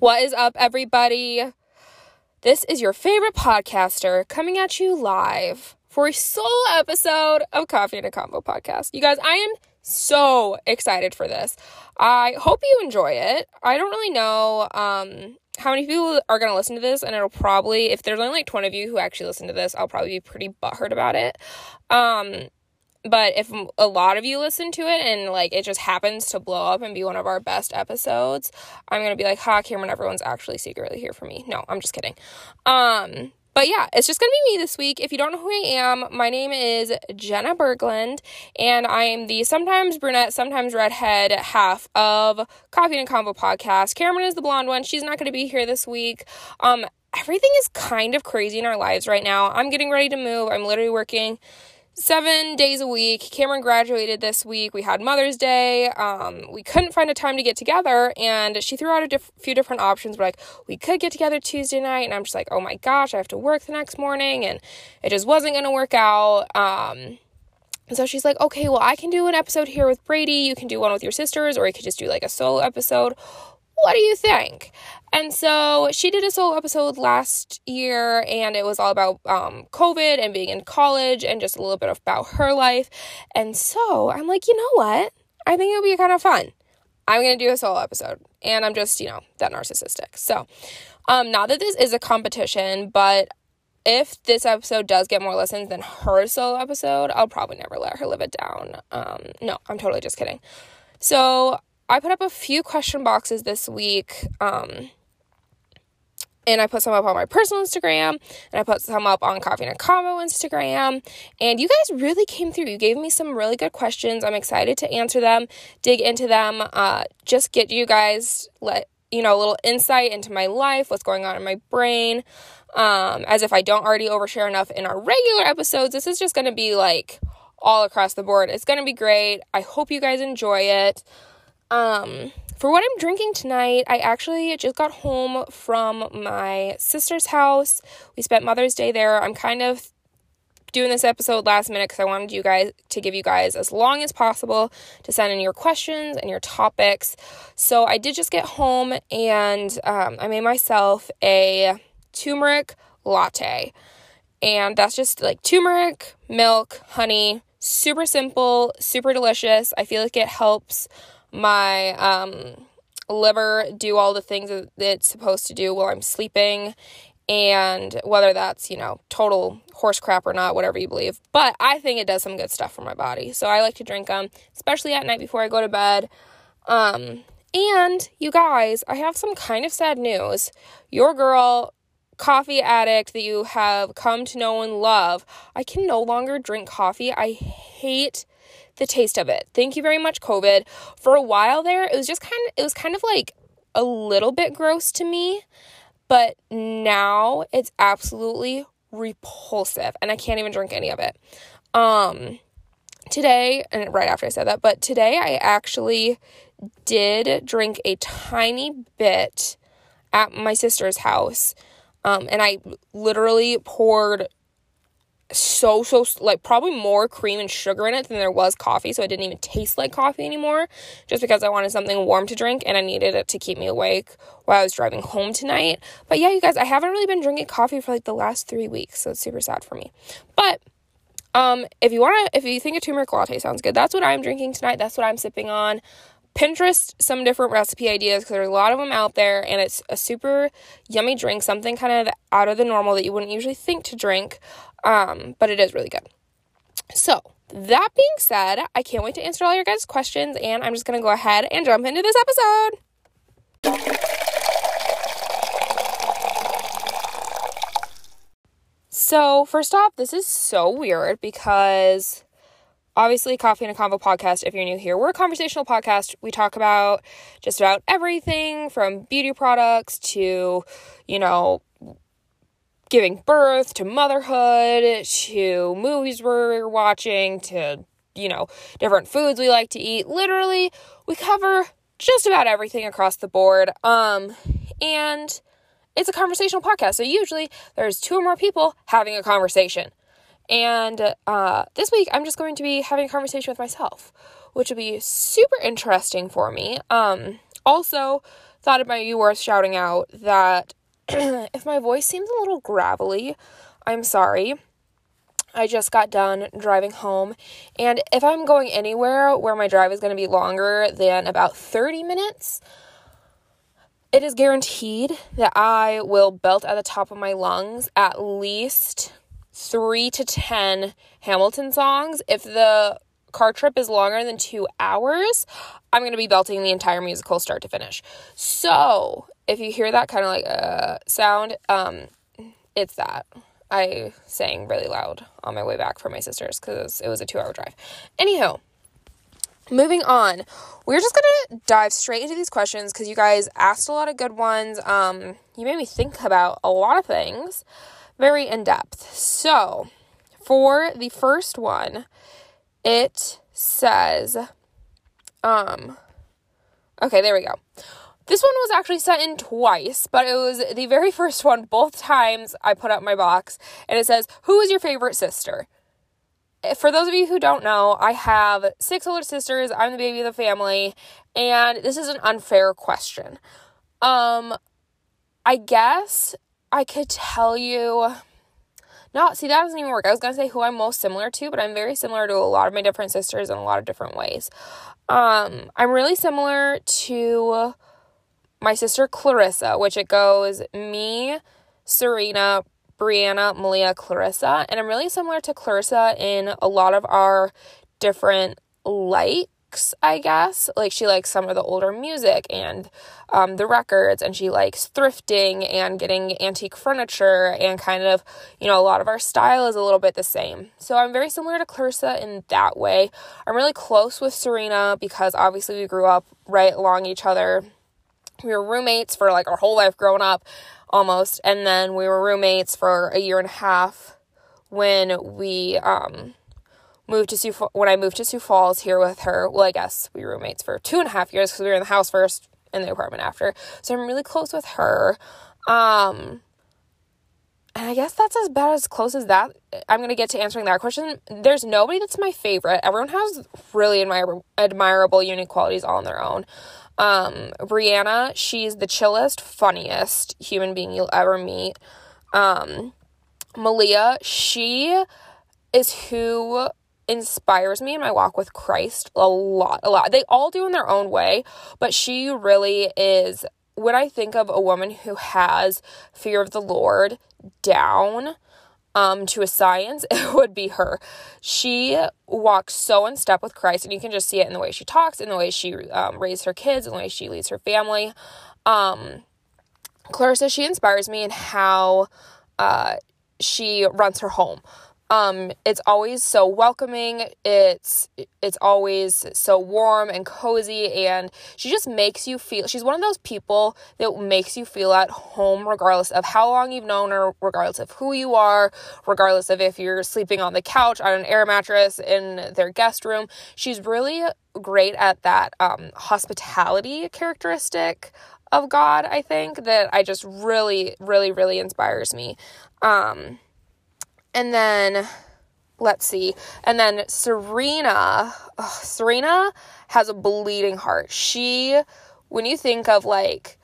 What is up, everybody? This is your favorite podcaster coming at you live for a solo episode of Coffee and a Convo podcast. You guys, I am so excited for this. I hope you enjoy it. I don't really know um, how many people are going to listen to this, and it'll probably, if there's only like 20 of you who actually listen to this, I'll probably be pretty butthurt about it. Um, but if a lot of you listen to it and like it just happens to blow up and be one of our best episodes, I'm gonna be like, ha, Cameron, everyone's actually secretly here for me. No, I'm just kidding. Um, but yeah, it's just gonna be me this week. If you don't know who I am, my name is Jenna Berglund, and I am the sometimes brunette, sometimes redhead half of Coffee and Convo podcast. Cameron is the blonde one. She's not gonna be here this week. Um, everything is kind of crazy in our lives right now. I'm getting ready to move. I'm literally working seven days a week. Cameron graduated this week. We had Mother's Day. Um, we couldn't find a time to get together, and she threw out a diff- few different options. We're like, we could get together Tuesday night, and I'm just like, oh my gosh, I have to work the next morning, and it just wasn't going to work out. Um, and so she's like, okay, well, I can do an episode here with Brady. You can do one with your sisters, or you could just do like a solo episode what do you think? And so she did a solo episode last year, and it was all about um, COVID and being in college and just a little bit about her life. And so I'm like, you know what? I think it'll be kind of fun. I'm going to do a solo episode, and I'm just, you know, that narcissistic. So, um, not that this is a competition, but if this episode does get more listens than her solo episode, I'll probably never let her live it down. Um, no, I'm totally just kidding. So I put up a few question boxes this week. Um, and I put some up on my personal Instagram, and I put some up on Coffee and a Convo Instagram. And you guys really came through. You gave me some really good questions. I'm excited to answer them, dig into them, uh, just get you guys let you know a little insight into my life, what's going on in my brain. Um, as if I don't already overshare enough in our regular episodes, this is just going to be like all across the board. It's going to be great. I hope you guys enjoy it. Um, for what I'm drinking tonight, I actually just got home from my sister's house. We spent Mother's Day there. I'm kind of doing this episode last minute because I wanted you guys to give you guys as long as possible to send in your questions and your topics. So I did just get home and um, I made myself a turmeric latte. And that's just like turmeric, milk, honey, super simple, super delicious. I feel like it helps my um, liver do all the things that it's supposed to do while I'm sleeping. And whether that's, you know, total horse crap or not, whatever you believe. But I think it does some good stuff for my body. So I like to drink them, especially at night before I go to bed. Um, and you guys, I have some kind of sad news. Your girl, coffee addict that you have come to know and love, I can no longer drink coffee. I hate the taste of it. Thank you very much, COVID. For a while there, it was just kind of, it was kind of like a little bit gross to me, but now it's absolutely repulsive and I can't even drink any of it. Um, today, and right after I said that, but today I actually did drink a tiny bit at my sister's house. Um, and I literally poured so so like probably more cream and sugar in it than there was coffee so it didn't even taste like coffee anymore just because i wanted something warm to drink and i needed it to keep me awake while i was driving home tonight. But yeah you guys i haven't really been drinking coffee for like the last three weeks so it's super sad for me. But um if you want to if you think a turmeric latte sounds good that's what i'm drinking tonight that's what i'm sipping on. Pinterest some different recipe ideas because there's a lot of them out there, and it's a super yummy drink, something kind of out of the normal that you wouldn't usually think to drink, um, but it is really good. So, that being said, I can't wait to answer all your guys' questions, and I'm just gonna go ahead and jump into this episode. So, first off, this is so weird because obviously coffee and a convo podcast if you're new here we're a conversational podcast we talk about just about everything from beauty products to you know giving birth to motherhood to movies we're watching to you know different foods we like to eat. Literally we cover just about everything across the board. Um and it's a conversational podcast so usually there's two or more people having a conversation. And uh, this week, I'm just going to be having a conversation with myself, which will be super interesting for me. Um, also, thought it might be worth shouting out that if my voice seems a little gravelly, I'm sorry. I just got done driving home, and if I'm going anywhere where my drive is going to be longer than about 30 minutes, it is guaranteed that I will belt at the top of my lungs at least three to 10 Hamilton songs. If the car trip is longer than two hours, I'm going to be belting the entire musical start to finish. So, if you hear that kind of like uh, sound, um, it's that. I sang really loud on my way back from my sister's because it was a two hour drive. Anywho, moving on we're just gonna dive straight into these questions because you guys asked a lot of good ones um you made me think about a lot of things very in-depth so for the first one it says um okay there we go this one was actually sent in twice, but it was the very first one both times I put up my box. And it says, Who is your favorite sister? for those of you who don't know, I have six older sisters. I'm the baby of the family, and this is an unfair question. Um, I guess I could tell you. No, see, that doesn't even work. I was gonna say who I'm most similar to, but I'm very similar to a lot of my different sisters in a lot of different ways. Um, I'm really similar to my sister Clarissa, which it goes me, Serena, Brianna, Malia, Clarissa. And I'm really similar to Clarissa in a lot of our different likes, I guess. Like she likes some of the older music and um, the records, and she likes thrifting and getting antique furniture, and kind of, you know, a lot of our style is a little bit the same. So I'm very similar to Clarissa in that way. I'm really close with Serena because obviously we grew up right along each other. We were roommates for like our whole life growing up almost. And then we were roommates for a year and a half when we um, moved to Sioux when I moved to Sioux Falls here with her. Well, I guess we were roommates for two and a half years because we were in the house first and the apartment after. So I'm really close with her. Um, and I guess that's as bad as close as that. I'm gonna get to answering that question. There's nobody that's my favorite. Everyone has really admir- admirable, unique qualities all on their own. Um, Brianna, she's the chillest, funniest human being you'll ever meet. Um, Malia, she is who inspires me in my walk with Christ a lot, a lot. They all do in their own way, but she really is. When I think of a woman who has fear of the Lord down, um, to a science, it would be her. She walks so in step with Christ, and you can just see it in the way she talks, in the way she um, raised her kids, in the way she leads her family. Um, Clarissa, she inspires me in how uh, she runs her home. Um, it's always so welcoming. It's it's always so warm and cozy, and she just makes you feel. She's one of those people that makes you feel at home, regardless of how long you've known her, regardless of who you are, regardless of if you're sleeping on the couch on an air mattress in their guest room. She's really great at that um, hospitality characteristic of God. I think that I just really, really, really inspires me. Um, and then let's see. And then Serena, Serena has a bleeding heart. She when you think of like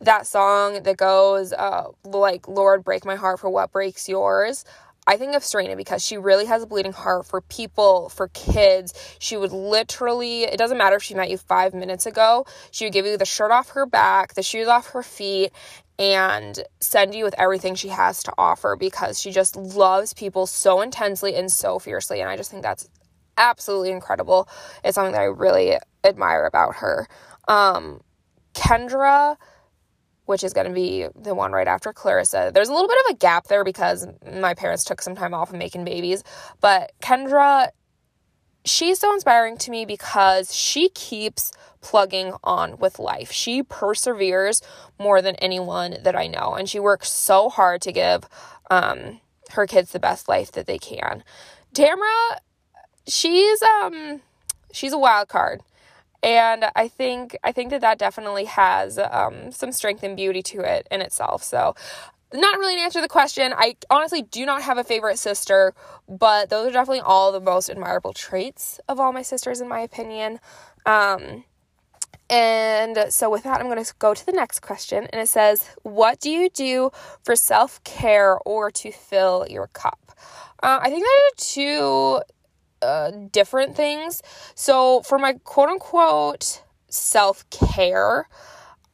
that song that goes uh like Lord break my heart for what breaks yours. I think of Serena because she really has a bleeding heart for people, for kids. She would literally, it doesn't matter if she met you five minutes ago, she would give you the shirt off her back, the shoes off her feet, and send you with everything she has to offer because she just loves people so intensely and so fiercely. And I just think that's absolutely incredible. It's something that I really admire about her. Um, Kendra, which is going to be the one right after Clarissa. There's a little bit of a gap there because my parents took some time off of making babies, but Kendra she's so inspiring to me because she keeps plugging on with life. She perseveres more than anyone that I know, and she works so hard to give um, her kids the best life that they can. Tamra, she's um, she's a wild card, and I think I think that that definitely has um, some strength and beauty to it in itself. So not really an answer to the question. I honestly do not have a favorite sister, but those are definitely all the most admirable traits of all my sisters, in my opinion. Um, And so, with that, I'm going to go to the next question. And it says, What do you do for self care or to fill your cup? Uh, I think that are two uh, different things. So, for my quote unquote self care,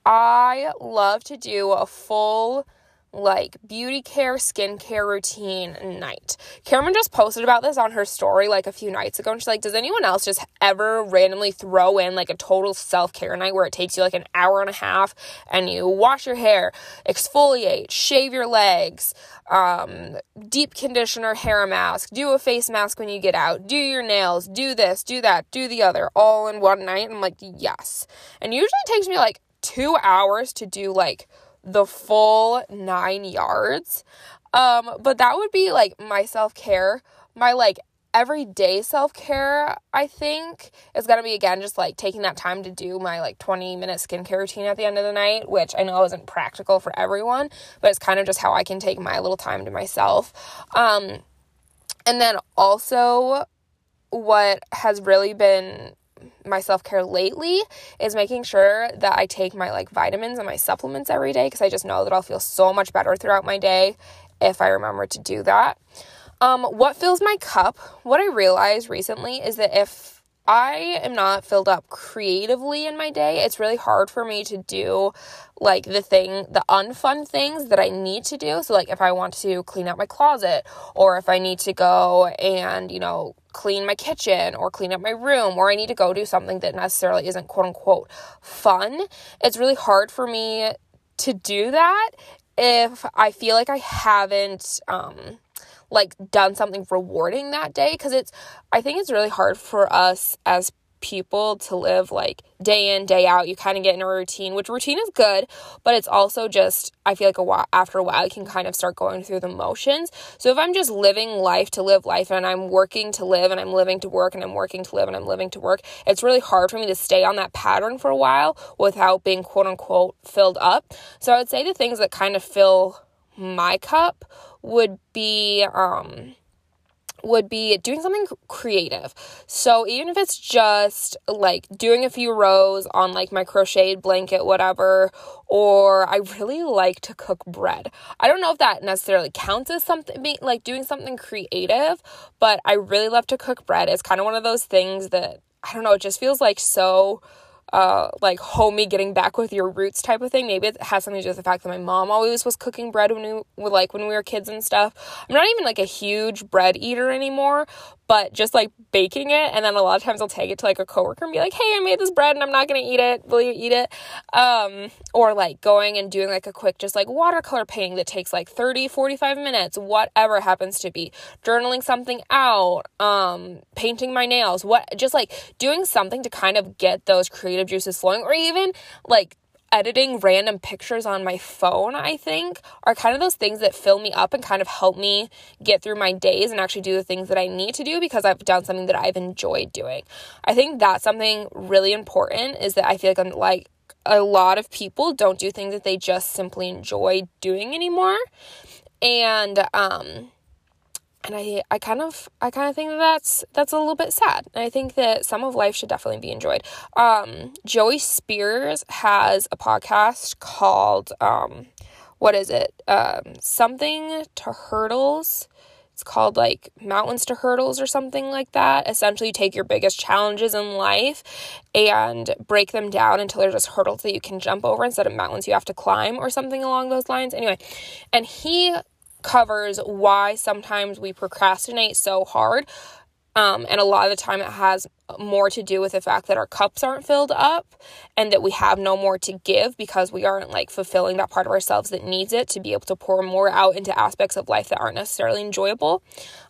I love to do a full like beauty care, skincare routine night. Cameron just posted about this on her story like a few nights ago. And she's like, Does anyone else just ever randomly throw in like a total self care night where it takes you like an hour and a half and you wash your hair, exfoliate, shave your legs, um, deep conditioner, hair mask, do a face mask when you get out, do your nails, do this, do that, do the other, all in one night? I'm like, Yes. And usually takes me like two hours to do like the full nine yards. Um, but that would be like my self care. My like everyday self care, I think, is gonna be again just like taking that time to do my like 20 minute skincare routine at the end of the night, which I know isn't practical for everyone, but it's kind of just how I can take my little time to myself. Um, and then also, what has really been my self-care lately is making sure that I take my like vitamins and my supplements every day because I just know that I'll feel so much better throughout my day if I remember to do that. Um, what fills my cup? What I realized recently is that if I am not filled up creatively in my day, it's really hard for me to do like the thing, the unfun things that I need to do. So, like if I want to clean out my closet, or if I need to go and, you know, clean my kitchen or clean up my room, or I need to go do something that necessarily isn't quote unquote fun, it's really hard for me to do that if I feel like I haven't, um, like done something rewarding that day because it's I think it's really hard for us as people to live like day in day out. You kind of get in a routine which routine is good but it's also just i feel like a while after a while you can kind of start going through the motions. So if i'm just living life to live life and i'm working to live and i'm living to work and i'm working to live and i'm living to work it's really hard for me to stay on that pattern for a while without being quote unquote filled up. So i would say the things that kind of fill my cup would be um would be doing something creative. So even if it's just like doing a few rows on like my crocheted blanket, whatever, or I really like to cook bread. I don't know if that necessarily counts as something like doing something creative, but I really love to cook bread. It's kind of one of those things that I don't know, it just feels like so uh, like homey getting back with your roots type of thing. Maybe it has something to do with the fact that my mom always was cooking bread when we like when we were kids and stuff. I'm not even like a huge bread eater anymore, but just like baking it and then a lot of times I'll take it to like a coworker and be like, "Hey, I made this bread and I'm not to eat it. Will you eat it?" Um or like going and doing like a quick just like watercolor painting that takes like 30, 45 minutes, whatever happens to be. Journaling something out, um painting my nails, what just like doing something to kind of get those creative juices flowing or even like editing random pictures on my phone, I think, are kind of those things that fill me up and kind of help me get through my days and actually do the things that I need to do because I've done something that I've enjoyed doing. I think that's something really important is that I feel like I'm like a lot of people don't do things that they just simply enjoy doing anymore. And um and I, I kind of I kind of think that that's that's a little bit sad. And I think that some of life should definitely be enjoyed. Um, Joey Spears has a podcast called um, what is it? Um, something to hurdles. It's called like Mountains to Hurdles or something like that. Essentially, take your biggest challenges in life and break them down until they're just hurdles that you can jump over instead of mountains you have to climb or something along those lines. Anyway, and he covers why sometimes we procrastinate so hard. Um, and a lot of the time, it has more to do with the fact that our cups aren't filled up and that we have no more to give because we aren't like fulfilling that part of ourselves that needs it to be able to pour more out into aspects of life that aren't necessarily enjoyable.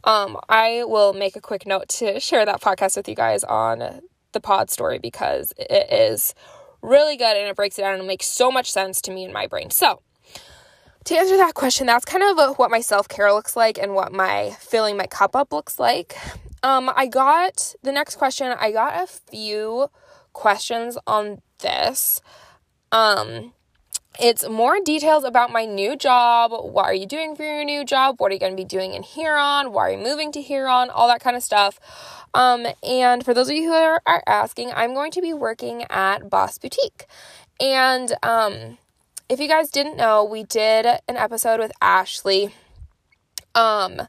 Um, I will make a quick note to share that podcast with you guys on the pod story because it is really good and it breaks it down and makes so much sense to me in my brain. So, to answer that question, that's kind of what my self care looks like and what my filling my cup up looks like. Um, I got the next question, I got a few questions on this. Um, it's more details about my new job. What are you doing for your new job? What are you going to be doing in Huron? Why are you moving to Huron? All that kind of stuff. Um, and for those of you who are, are asking, I'm going to be working at Boss Boutique. And um, if you guys didn't know, we did an episode with Ashley um,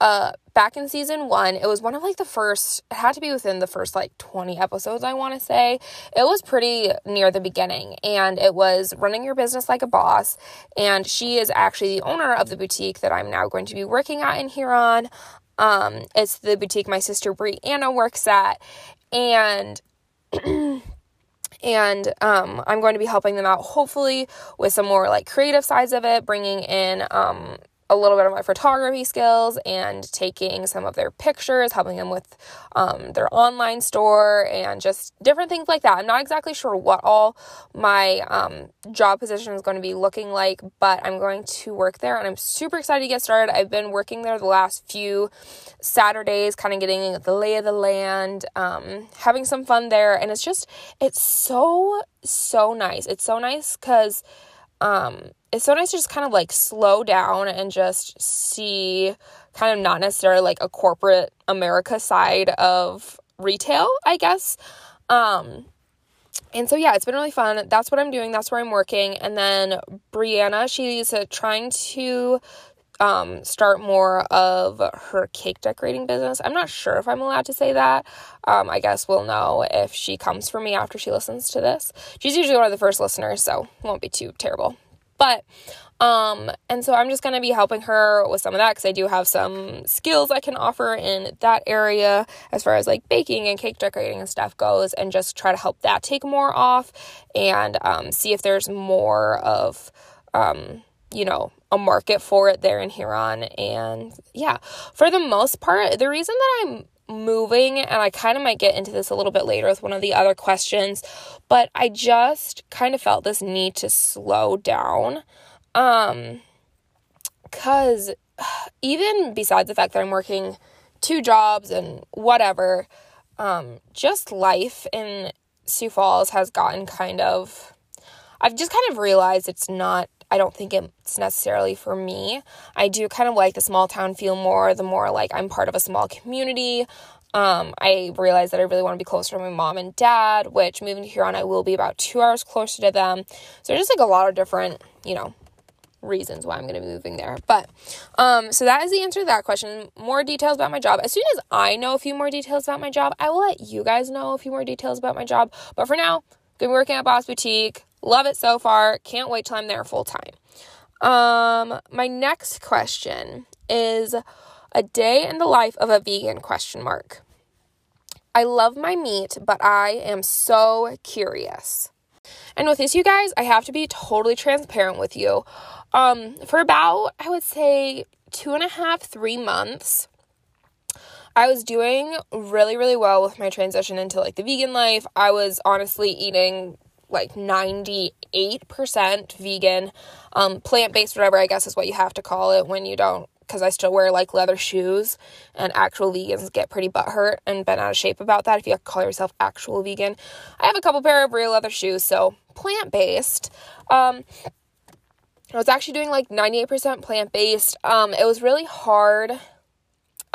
uh, back in season one, it was one of like the first, it had to be within the first like 20 episodes, I want to say. It was pretty near the beginning, and it was running your business like a boss. And she is actually the owner of the boutique that I'm now going to be working at in Huron. Um, it's the boutique my sister Brianna works at, and and um, I'm going to be helping them out hopefully with some more like creative sides of it, bringing in um, a little bit of my photography skills and taking some of their pictures, helping them with um, their online store and just different things like that. I'm not exactly sure what all my um, job position is going to be looking like, but I'm going to work there and I'm super excited to get started. I've been working there the last few Saturdays, kind of getting the lay of the land, um, having some fun there. And it's just, it's so, so nice. It's so nice because um, it's so nice to just kind of like slow down and just see kind of not necessarily like a corporate America side of retail, I guess. Um, and so yeah, it's been really fun. That's what I'm doing. That's where I'm working. And then Brianna, she's uh, trying to um, start more of her cake decorating business. I'm not sure if I'm allowed to say that. Um, I guess we'll know if she comes for me after she listens to this. She's usually one of the first listeners, so won't be too terrible. But um and so I'm just going to be helping her with some of that cuz I do have some skills I can offer in that area as far as like baking and cake decorating and stuff goes and just try to help that take more off and um see if there's more of um you know a market for it there in Huron and yeah for the most part the reason that I'm moving and I kind of might get into this a little bit later with one of the other questions but I just kind of felt this need to slow down um cuz even besides the fact that I'm working two jobs and whatever um just life in Sioux Falls has gotten kind of I've just kind of realized it's not I don't think it's necessarily for me. I do kind of like the small town feel more, the more like I'm part of a small community. Um, I realized that I really want to be closer to my mom and dad, which moving to Huron, I will be about two hours closer to them. So there's just like a lot of different, you know, reasons why I'm going to be moving there. But um so that is the answer to that question. More details about my job. As soon as I know a few more details about my job, I will let you guys know a few more details about my job. But for now, gonna be working at Boss Boutique. Love it so far. Can't wait till I'm there full time. Um, my next question is a day in the life of a vegan question mark. I love my meat, but I am so curious. And with this, you guys, I have to be totally transparent with you. Um, for about, I would say, two and a half, three months, I was doing really, really well with my transition into like the vegan life. I was honestly eating like 98% vegan, um, plant based, whatever I guess is what you have to call it when you don't, because I still wear like leather shoes, and actual vegans get pretty butthurt and bent out of shape about that if you call yourself actual vegan. I have a couple pair of real leather shoes, so plant based. Um, I was actually doing like 98% plant based. Um, it was really hard.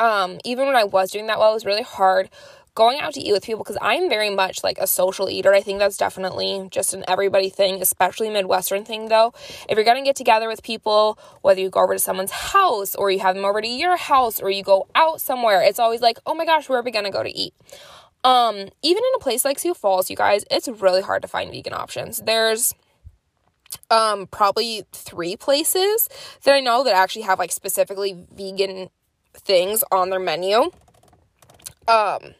Um, even when I was doing that well, it was really hard going out to eat with people because I'm very much like a social eater. I think that's definitely just an everybody thing, especially Midwestern thing though. If you're gonna get together with people, whether you go over to someone's house or you have them over to your house or you go out somewhere, it's always like, oh my gosh, where are we gonna go to eat? Um, even in a place like Sioux Falls, you guys, it's really hard to find vegan options. There's um probably three places that I know that actually have like specifically vegan things on their menu. Um,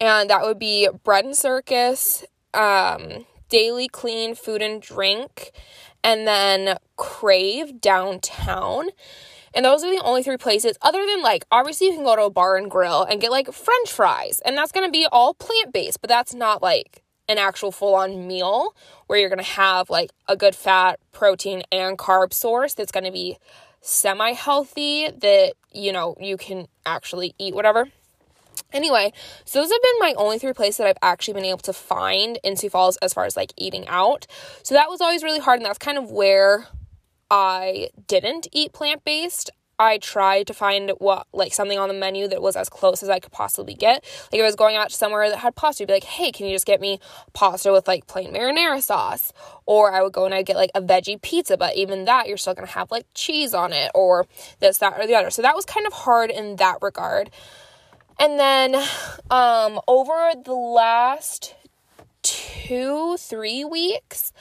and that would be Bread and Circus, um, Daily Clean Food and Drink, and then Crave downtown. And those are the only three places, other than like, obviously, you can go to a bar and grill and get like french fries, and that's gonna be all plant based, but that's not like an actual full on meal where you're gonna have like a good fat, protein, and carb source that's gonna be semi healthy that you know you can actually eat whatever. Anyway, so those have been my only three places that I've actually been able to find in Sioux Falls as far as like eating out. So that was always really hard, and that's kind of where I didn't eat plant based. I tried to find what like something on the menu that was as close as I could possibly get. Like if I was going out to somewhere that had pasta, I'd be like, "Hey, can you just get me pasta with like plain marinara sauce?" Or I would go and I'd get like a veggie pizza, but even that you're still gonna have like cheese on it, or this, that, or the other. So that was kind of hard in that regard. And then um, over the last two, three weeks,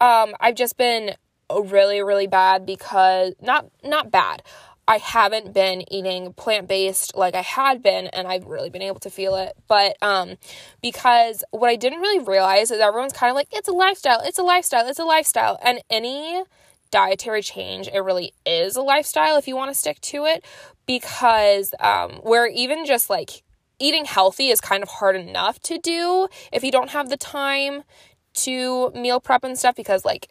um, I've just been really, really bad because not not bad. I haven't been eating plant based like I had been, and I've really been able to feel it. But um, because what I didn't really realize is everyone's kind of like, it's a lifestyle, it's a lifestyle, it's a lifestyle. And any dietary change, it really is a lifestyle if you want to stick to it. Because um, where even just like eating healthy is kind of hard enough to do if you don't have the time to meal prep and stuff because like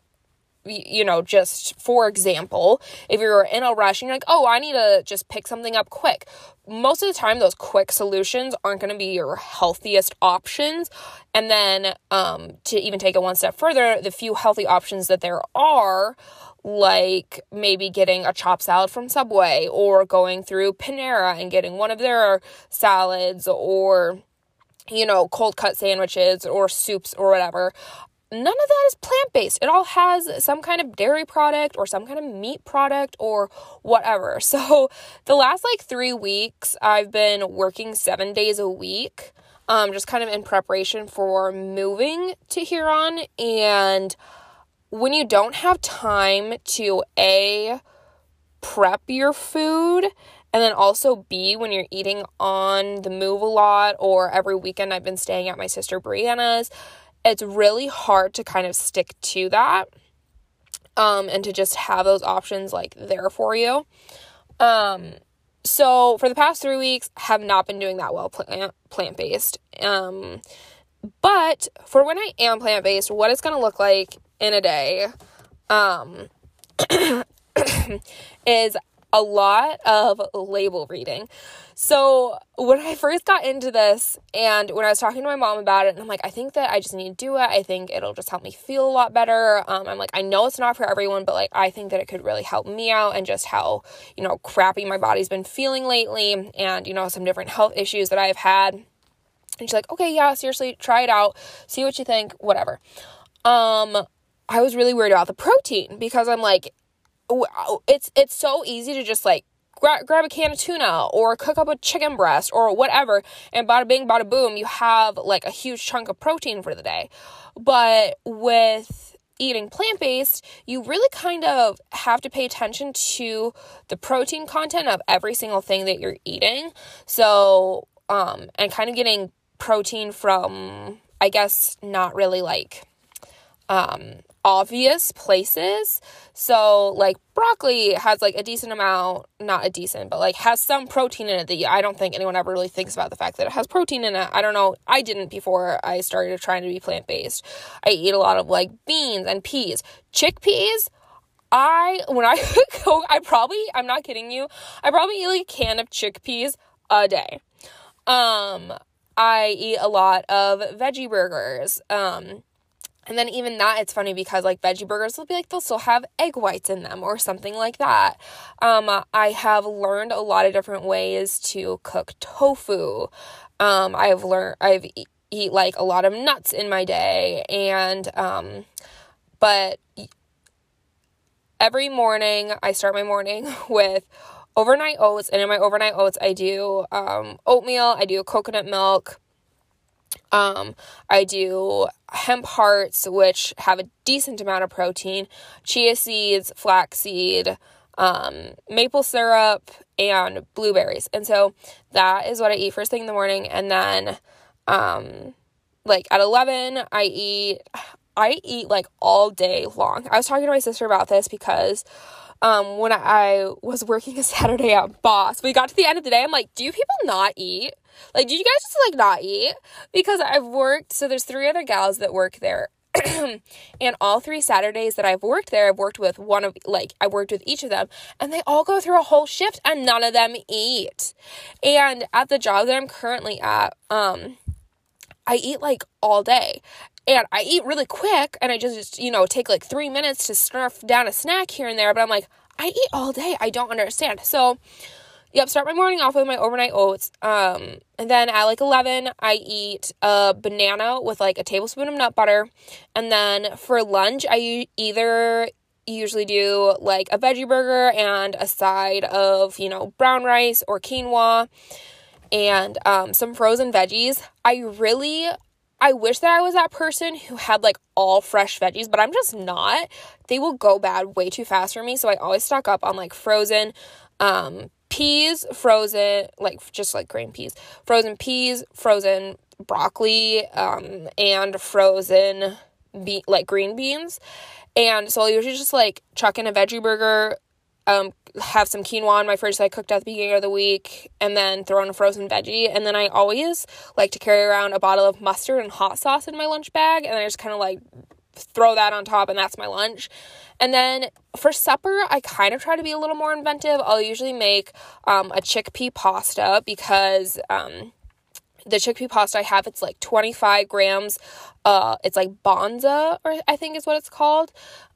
you know, just for example, if you're in a rush and you're like, oh, I need to just pick something up quick, most of the time, those quick solutions aren't going to be your healthiest options. And then, um, to even take it one step further, the few healthy options that there are, like maybe getting a chopped salad from Subway or going through Panera and getting one of their salads or you know, cold cut sandwiches or soups or whatever none of that is plant based. It all has some kind of dairy product or some kind of meat product or whatever. So, the last like three weeks, I've been working seven days a week, um, just kind of in preparation for moving to Huron. And when you don't have time to A, prep your food, and then also B, when you're eating on the move a lot or every weekend I've been staying at my sister Brianna's, it's really hard to kind of stick to that um, and to just have those options like there for you. Um, so for the past three weeks, have not been doing that well plant plant based. Um, but for when I am plant based, what it's gonna look like in a day, um, is a lot of label reading. So, when I first got into this and when I was talking to my mom about it, and I'm like, I think that I just need to do it. I think it'll just help me feel a lot better. Um, I'm like, I know it's not for everyone, but like, I think that it could really help me out and just how, you know, crappy my body's been feeling lately and, you know, some different health issues that I've had. And she's like, okay, yeah, seriously, try it out, see what you think, whatever. Um, I was really worried about the protein because I'm like, it's it's so easy to just like grab, grab a can of tuna or cook up a chicken breast or whatever and bada bing bada boom you have like a huge chunk of protein for the day. But with eating plant-based you really kind of have to pay attention to the protein content of every single thing that you're eating. So um and kind of getting protein from i guess not really like um obvious places. So, like, broccoli has like a decent amount, not a decent, but like has some protein in it that I don't think anyone ever really thinks about the fact that it has protein in it. I don't know. I didn't before I started trying to be plant based. I eat a lot of like beans and peas. Chickpeas, I, when I go, I probably, I'm not kidding you, I probably eat like a can of chickpeas a day. Um, I eat a lot of veggie burgers. Um, and then even that, it's funny because like veggie burgers will be like they'll still have egg whites in them or something like that. Um, I have learned a lot of different ways to cook tofu. Um, I've learned I've e- eat like a lot of nuts in my day, and um, but every morning I start my morning with overnight oats, and in my overnight oats I do um, oatmeal, I do coconut milk um, I do hemp hearts, which have a decent amount of protein, chia seeds, flaxseed, um, maple syrup, and blueberries. And so that is what I eat first thing in the morning. And then, um, like at 11, I eat, I eat like all day long. I was talking to my sister about this because um, when I was working a Saturday at Boss, we got to the end of the day. I'm like, do people not eat? Like, did you guys just like not eat? Because I've worked, so there's three other gals that work there and all three Saturdays that I've worked there, I've worked with one of like I worked with each of them and they all go through a whole shift and none of them eat. And at the job that I'm currently at, um I eat like all day. And I eat really quick and I just, you know, take like 3 minutes to snarf down a snack here and there, but I'm like I eat all day. I don't understand. So Yep, start my morning off with my overnight oats. Um, and then at like 11, I eat a banana with like a tablespoon of nut butter. And then for lunch, I either usually do like a veggie burger and a side of, you know, brown rice or quinoa and um, some frozen veggies. I really I wish that I was that person who had like all fresh veggies, but I'm just not. They will go bad way too fast for me, so I always stock up on like frozen um, peas, frozen, like just like green peas, frozen peas, frozen broccoli, um, and frozen be- like green beans. And so I'll usually just like chuck in a veggie burger, um, have some quinoa in my fridge that I cooked at the beginning of the week, and then throw in a frozen veggie. And then I always like to carry around a bottle of mustard and hot sauce in my lunch bag, and I just kind of like throw that on top, and that's my lunch. And then for supper, I kind of try to be a little more inventive. I'll usually make um, a chickpea pasta because um, the chickpea pasta I have, it's like 25 grams. Uh, it's like Banza, or I think is what it's called.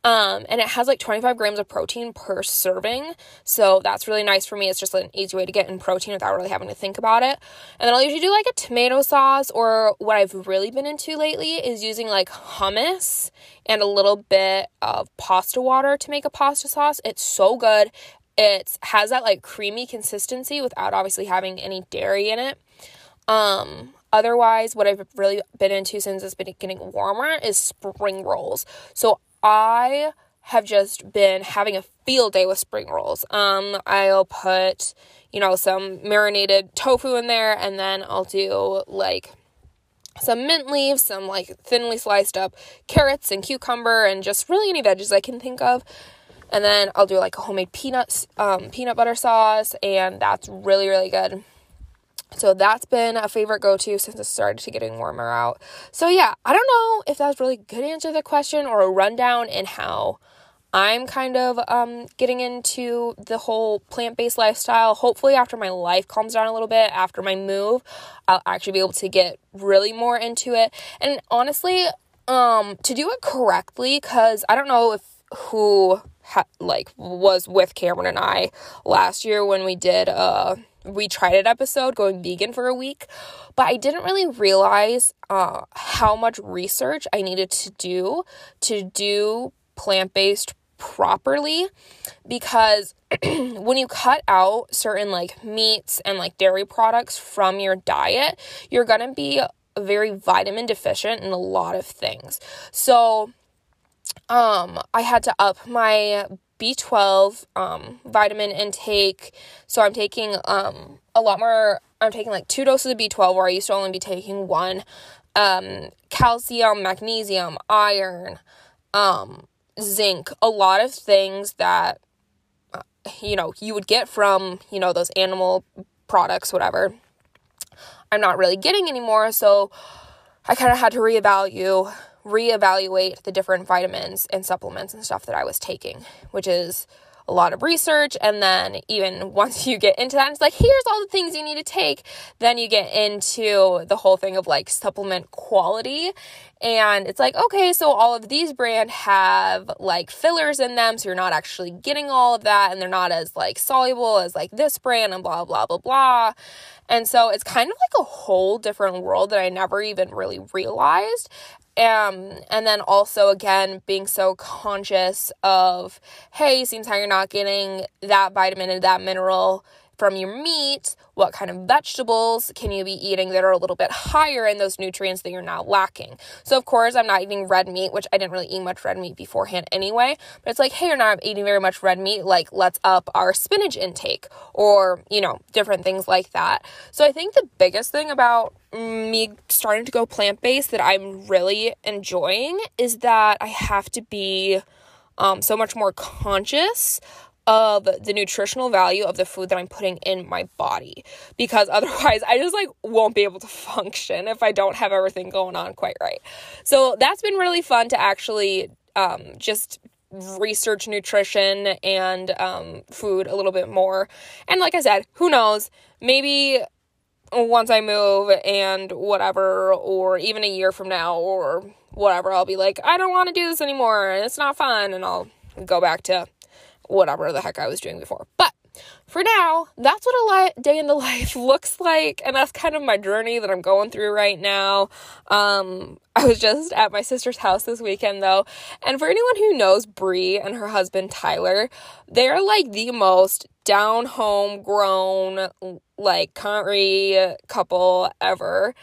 Um, and it has like 25 grams of protein per serving. So that's really nice for me. It's just an easy way to get in protein without really having to think about it. And then I'll usually do like a tomato sauce, or what I've really been into lately is using like hummus and a little bit of pasta water to make a pasta sauce. It's so good. It has that like creamy consistency without obviously having any dairy in it. Um, otherwise, what I've really been into since it's been getting warmer is spring rolls. So I have just been having a field day with spring rolls. Um, I'll put, you know, some marinated tofu in there, and then I'll do like some mint leaves, some like thinly sliced up carrots and cucumber, and just really any veggies I can think of. And then I'll do like a homemade peanuts, um, peanut butter sauce, and that's really, really good. So that's been a favorite go to since it started to getting warmer out. So yeah, I don't know if that's really good answer to the question or a rundown in how I'm kind of um, getting into the whole plant based lifestyle. Hopefully, after my life calms down a little bit, after my move, I'll actually be able to get really more into it. And honestly, um, to do it correctly, because I don't know if who ha- like was with Cameron and I last year when we did uh we tried it episode going vegan for a week but i didn't really realize uh, how much research i needed to do to do plant-based properly because when you cut out certain like meats and like dairy products from your diet you're to be very vitamin deficient in a lot of things. So um i had to up my B12 um, vitamin intake. So I'm taking um, a lot more. I'm taking like two doses of B12 where I used to only be taking one. Um, calcium, magnesium, iron, um, zinc, a lot of things that uh, you know you would get from you know those animal products, whatever. I'm not really getting anymore, so I kind of had to reevaluate reevaluate the different vitamins and supplements and stuff that I was taking, which is a lot of research. And then, even once you get into that, it's like, here's all the things you need to take. Then you get into the whole thing of like supplement quality. And it's like, okay, so all of these brand have like fillers in them. So you're not actually getting all of that. And they're not as like soluble as like this brand and blah, blah, blah, blah. And so it's kind of like a whole different world that I never even really realized. Um, and then also again being so conscious of, hey, seems how you're not getting that vitamin and that mineral from your meat, what kind of vegetables can you be eating that are a little bit higher in those nutrients that you're not lacking. So, of course, I'm not eating red meat, which I didn't really eat much red meat beforehand anyway. But it's like, hey, you're not eating very much red meat, like let's up our spinach intake or, you know, different things like that. So, I think the biggest thing about me starting to go plant based that I'm really enjoying is that I have to be um, so much more conscious of the nutritional value of the food that I'm putting in my body because otherwise I just like won't be able to function if I don't have everything going on quite right. So that's been really fun to actually um, just research nutrition and um, food a little bit more. And like I said, who knows? Maybe once I move and whatever, or even a year from now, or whatever, I'll be like, I don't want to do this anymore, and it's not fun, and I'll go back to whatever the heck I was doing before. But for now, that's what a day in the life looks like, and that's kind of my journey that I'm going through right now. Um, I was just at my sister's house this weekend though, and for anyone who knows Brie and her husband Tyler, they're like the most down home grown like country couple ever.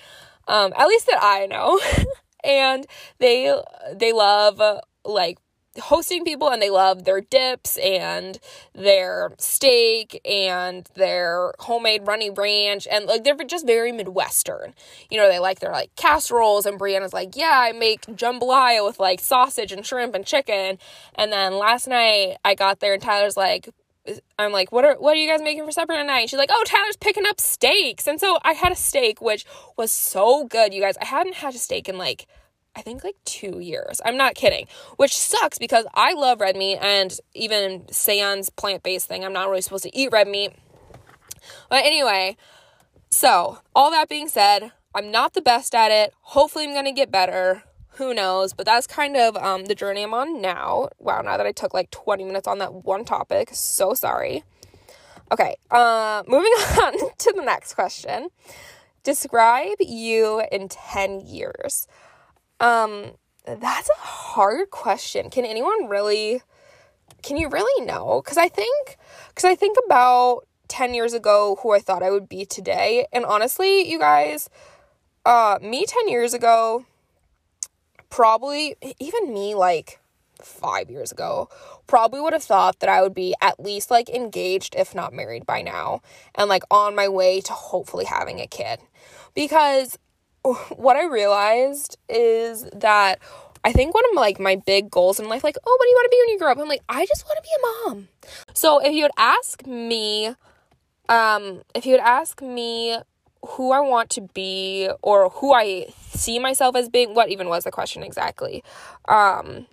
Um, at least that I know. and they they love like hosting people and they love their dips and their steak and their homemade runny ranch and like they're just very midwestern you know they like their like casseroles and brianna's like yeah i make jambalaya with like sausage and shrimp and chicken and then last night i got there and tyler's like I'm like, what are what are you guys making for supper tonight? She's like, oh, Tyler's picking up steaks. And so I had a steak, which was so good, you guys. I hadn't had a steak in like I think like two years. I'm not kidding. Which sucks because I love red meat and even Sans plant based thing. I'm not really supposed to eat red meat. But anyway, so all that being said, I'm not the best at it. Hopefully, I'm gonna get better. Who knows? But that's kind of um, the journey I'm on now. Wow, now that I took like 20 minutes on that one topic, so sorry. Okay, uh, moving on to the next question. Describe you in 10 years. Um, that's a hard question. Can anyone really can you really know? Cuz I think cuz I think about 10 years ago who I thought I would be today. And honestly, you guys, uh me 10 years ago probably even me like 5 years ago probably would have thought that I would be at least like engaged if not married by now and like on my way to hopefully having a kid. Because what I realized is that I think one of like my big goals in life, like, oh, what do you want to be when you grow up? I'm like, I just want to be a mom. So if you would ask me, um, if you would ask me who I want to be or who I see myself as being, what even was the question exactly? Um,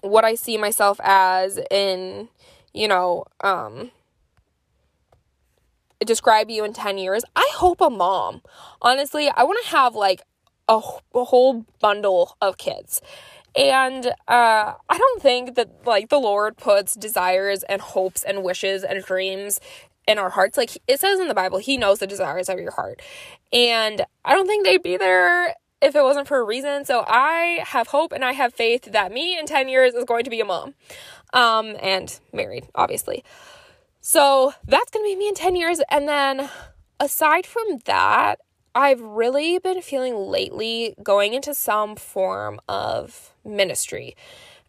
what I see myself as in, you know, um, describe you in 10 years, I hope a mom. Honestly, I want to have like a, a, whole bundle of kids. And uh, I don't think that like the Lord puts desires and hopes and wishes and dreams in our hearts. Like it says in the Bible, He knows the desires of your heart. And I don't think they'd be there if it wasn't for a reason. So I have hope and I have faith that me in 10 years is going to be a mom um, and married, obviously. So that's going to be me in 10 years. And then aside from that, I've really been feeling lately going into some form of ministry.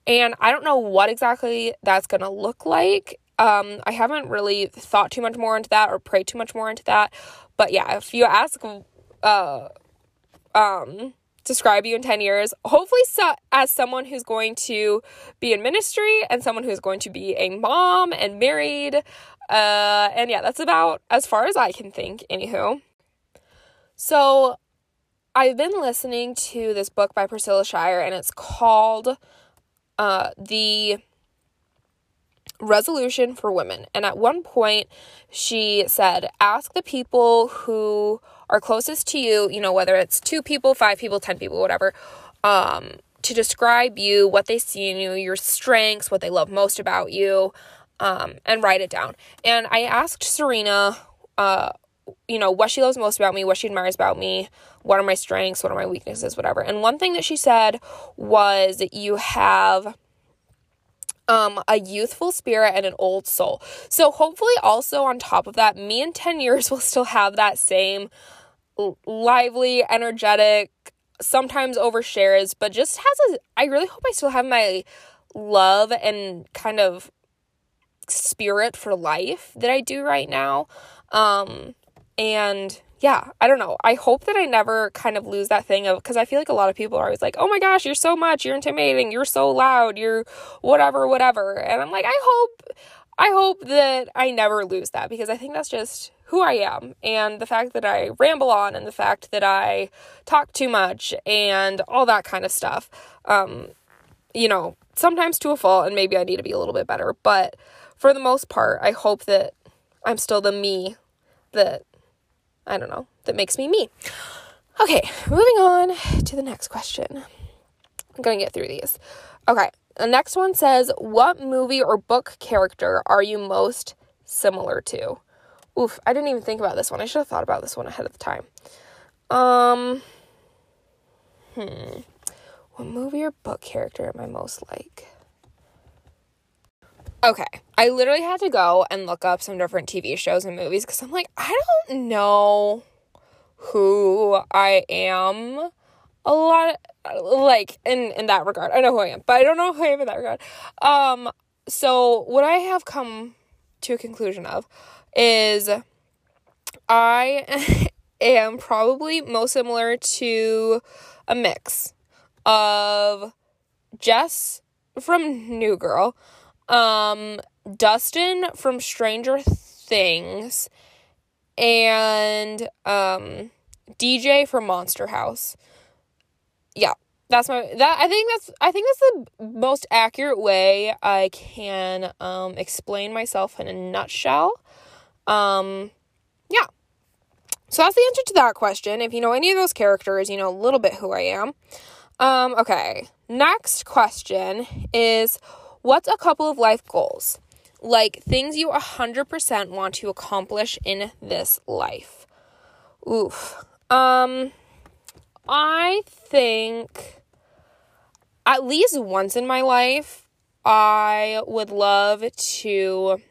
And I don't know what exactly that's going to look like. Um, I haven't really thought too much more into that or prayed too much more into that. But yeah, if you ask, uh, um, describe you in 10 years. Hopefully, so, as someone who's going to be in ministry and someone who's going to be a mom and married. Uh, and yeah, that's about as far as I can think, anywho. So, I've been listening to this book by Priscilla Shirer, and it's called uh, The Resolution for Women. And at one point, she said, Ask the people who are closest to you, you know, whether it's two people, five people, 10 people, whatever, um, to describe you, what they see in you, your strengths, what they love most about you, um, and write it down. And I asked Serena, uh, you know, what she loves most about me, what she admires about me, what are my strengths, what are my weaknesses, whatever. And one thing that she said was you have um, a youthful spirit and an old soul. So hopefully also on top of that, me in 10 years will still have that same lively, energetic, sometimes overshares, but just has a I really hope I still have my love and kind of spirit for life that I do right now. Um and yeah, I don't know. I hope that I never kind of lose that thing of because I feel like a lot of people are always like, "Oh my gosh, you're so much, you're intimidating, you're so loud, you're whatever, whatever." And I'm like, I hope I hope that I never lose that because I think that's just who I am. And the fact that I ramble on and the fact that I talk too much and all that kind of stuff. Um, you know, sometimes to a fault, and maybe I need to be a little bit better. But for the most part, I hope that I'm still the me that, I don't know, that makes me me. Okay, moving on to the next question. I'm gonna get through these. Okay, the next one says, What movie or book character are you most similar to? Oof, I didn't even think about this one. I should have thought about this one ahead of time. Um, hmm. What movie or book character am I most like? Okay, I literally had to go and look up some different TV shows and movies because I'm like, I don't know who I am a lot of, like in in that regard. I know who I am, but I don't know who I am in that regard. Um so what I have come to a conclusion of is I am probably most similar to a mix of Jess from New Girl, um, Dustin from Stranger Things, and um, DJ from Monster House. Yeah, that's my that I think that's I think that's the most accurate way I can um, explain myself in a nutshell. Um, yeah. So that's the answer to that question. If you know any of those characters, you know a little bit who I am. Um, okay. Next question is what's a couple of life goals? Like things you 100% want to accomplish in this life. Oof. Um I think at least once in my life I would love to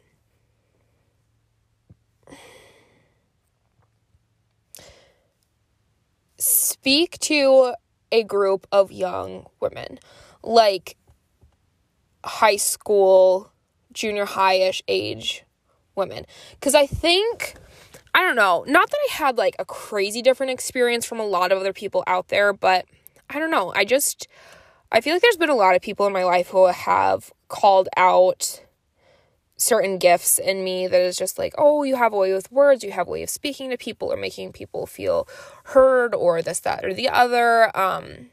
speak to a group of young women, like high school, junior high ish age women. Because I think, I don't know, not that I had like a crazy different experience from a lot of other people out there, but I don't know. I just, I feel like there's been a lot of people in my life who have called out certain gifts in me that is just like, oh, you have a way with words, you have a way of speaking to people or making people feel heard or this, that, or the other. Um,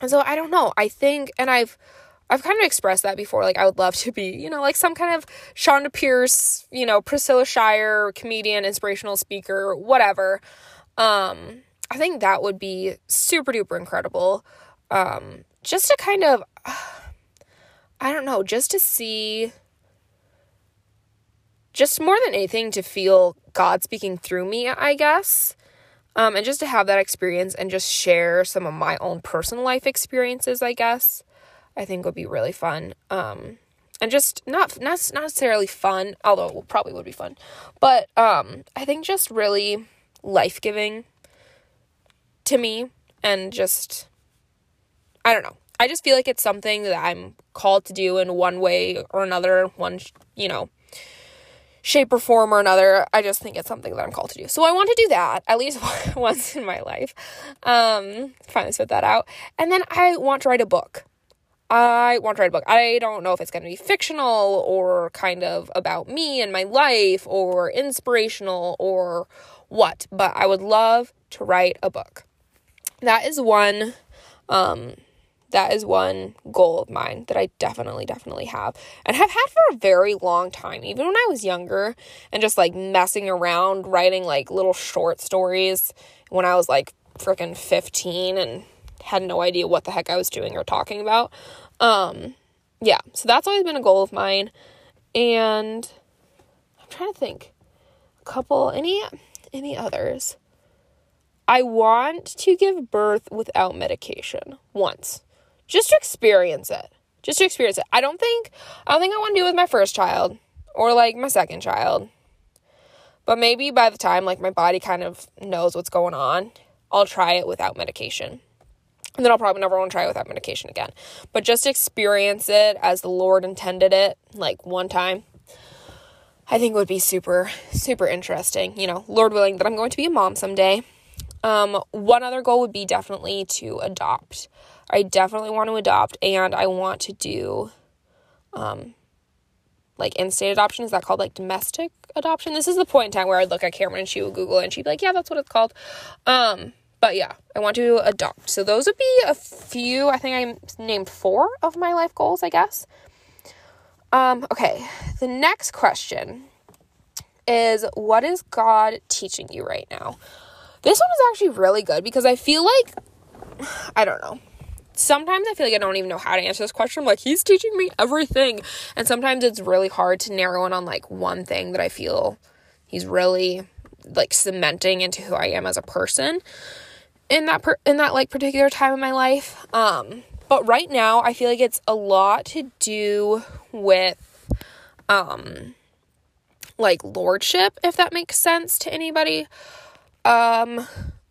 and so I don't know. I think, and I've, I've kind of expressed that before. Like, I would love to be, you know, like some kind of Chonda Pierce, you know, Priscilla Shirer, comedian, inspirational speaker, whatever. Um, I think that would be super duper incredible. Um, just to kind of, I don't know, just to see just more than anything to feel God speaking through me, I guess. Um, and just to have that experience and just share some of my own personal life experiences, I guess, I think would be really fun. Um, and just not not necessarily fun, although it probably would be fun, but um, I think just really life giving to me, and just I don't know. I just feel like it's something that I'm called to do in one way or another. One, you know, shape or form or another. I just think it's something that I'm called to do. So I want to do that at least once in my life. Um, finally spit that out. And then I want to write a book. I want to write a book. I don't know if it's going to be fictional or kind of about me and my life or inspirational or what, but I would love to write a book. That is one um that is one goal of mine that I definitely, definitely have and have had for a very long time. Even when I was younger and just like messing around writing like little short stories when I was like freaking 15 and had no idea what the heck I was doing or talking about. Um, yeah, so that's always been a goal of mine. And I'm trying to think a couple, any, any others. I want to give birth without medication once just to experience it. Just to experience it. I don't think I don't think I want to do it with my first child or like my second child. But maybe by the time like my body kind of knows what's going on, I'll try it without medication. And then I'll probably never want to try it without medication again. But just experience it as the Lord intended it, like one time, I think would be super, super interesting. You know, Lord willing that I'm going to be a mom someday. Um, one other goal would be definitely to adopt. I definitely want to adopt and I want to do um like in-state adoption. Is that called like domestic adoption? This is the point in time where I'd look at Cameron and she would Google and she'd be like, yeah, that's what it's called. Um, but yeah, I want to adopt. So those would be a few. I think I named four of my life goals, I guess. Um, okay, the next question is what is God teaching you right now? This one is actually really good because I feel like I don't know. Sometimes I feel like I don't even know how to answer this question. I'm like, he's teaching me everything. And sometimes it's really hard to narrow in on like one thing that I feel he's really like cementing into who I am as a person in that per- in that like particular time of my life. Um but right now I feel like it's a lot to do with um like lordship if that makes sense to anybody. Um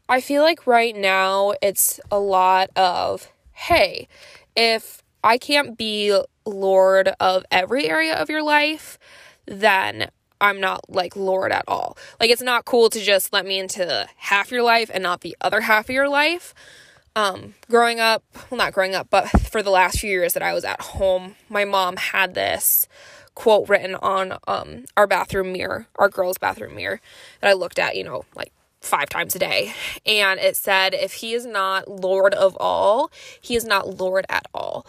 I feel like right now it's a lot of hey, if I can't be lord of every area of your life, then I'm not like Lord at all. Like it's not cool to just let me into half your life and not the other half of your life. Um, growing up, well, not growing up, but for the last few years that I was at home, my mom had this quote written on um, our bathroom mirror, our girls' bathroom mirror, that I looked at, you know, like five times a day. And it said, if he is not Lord of all, he is not Lord at all.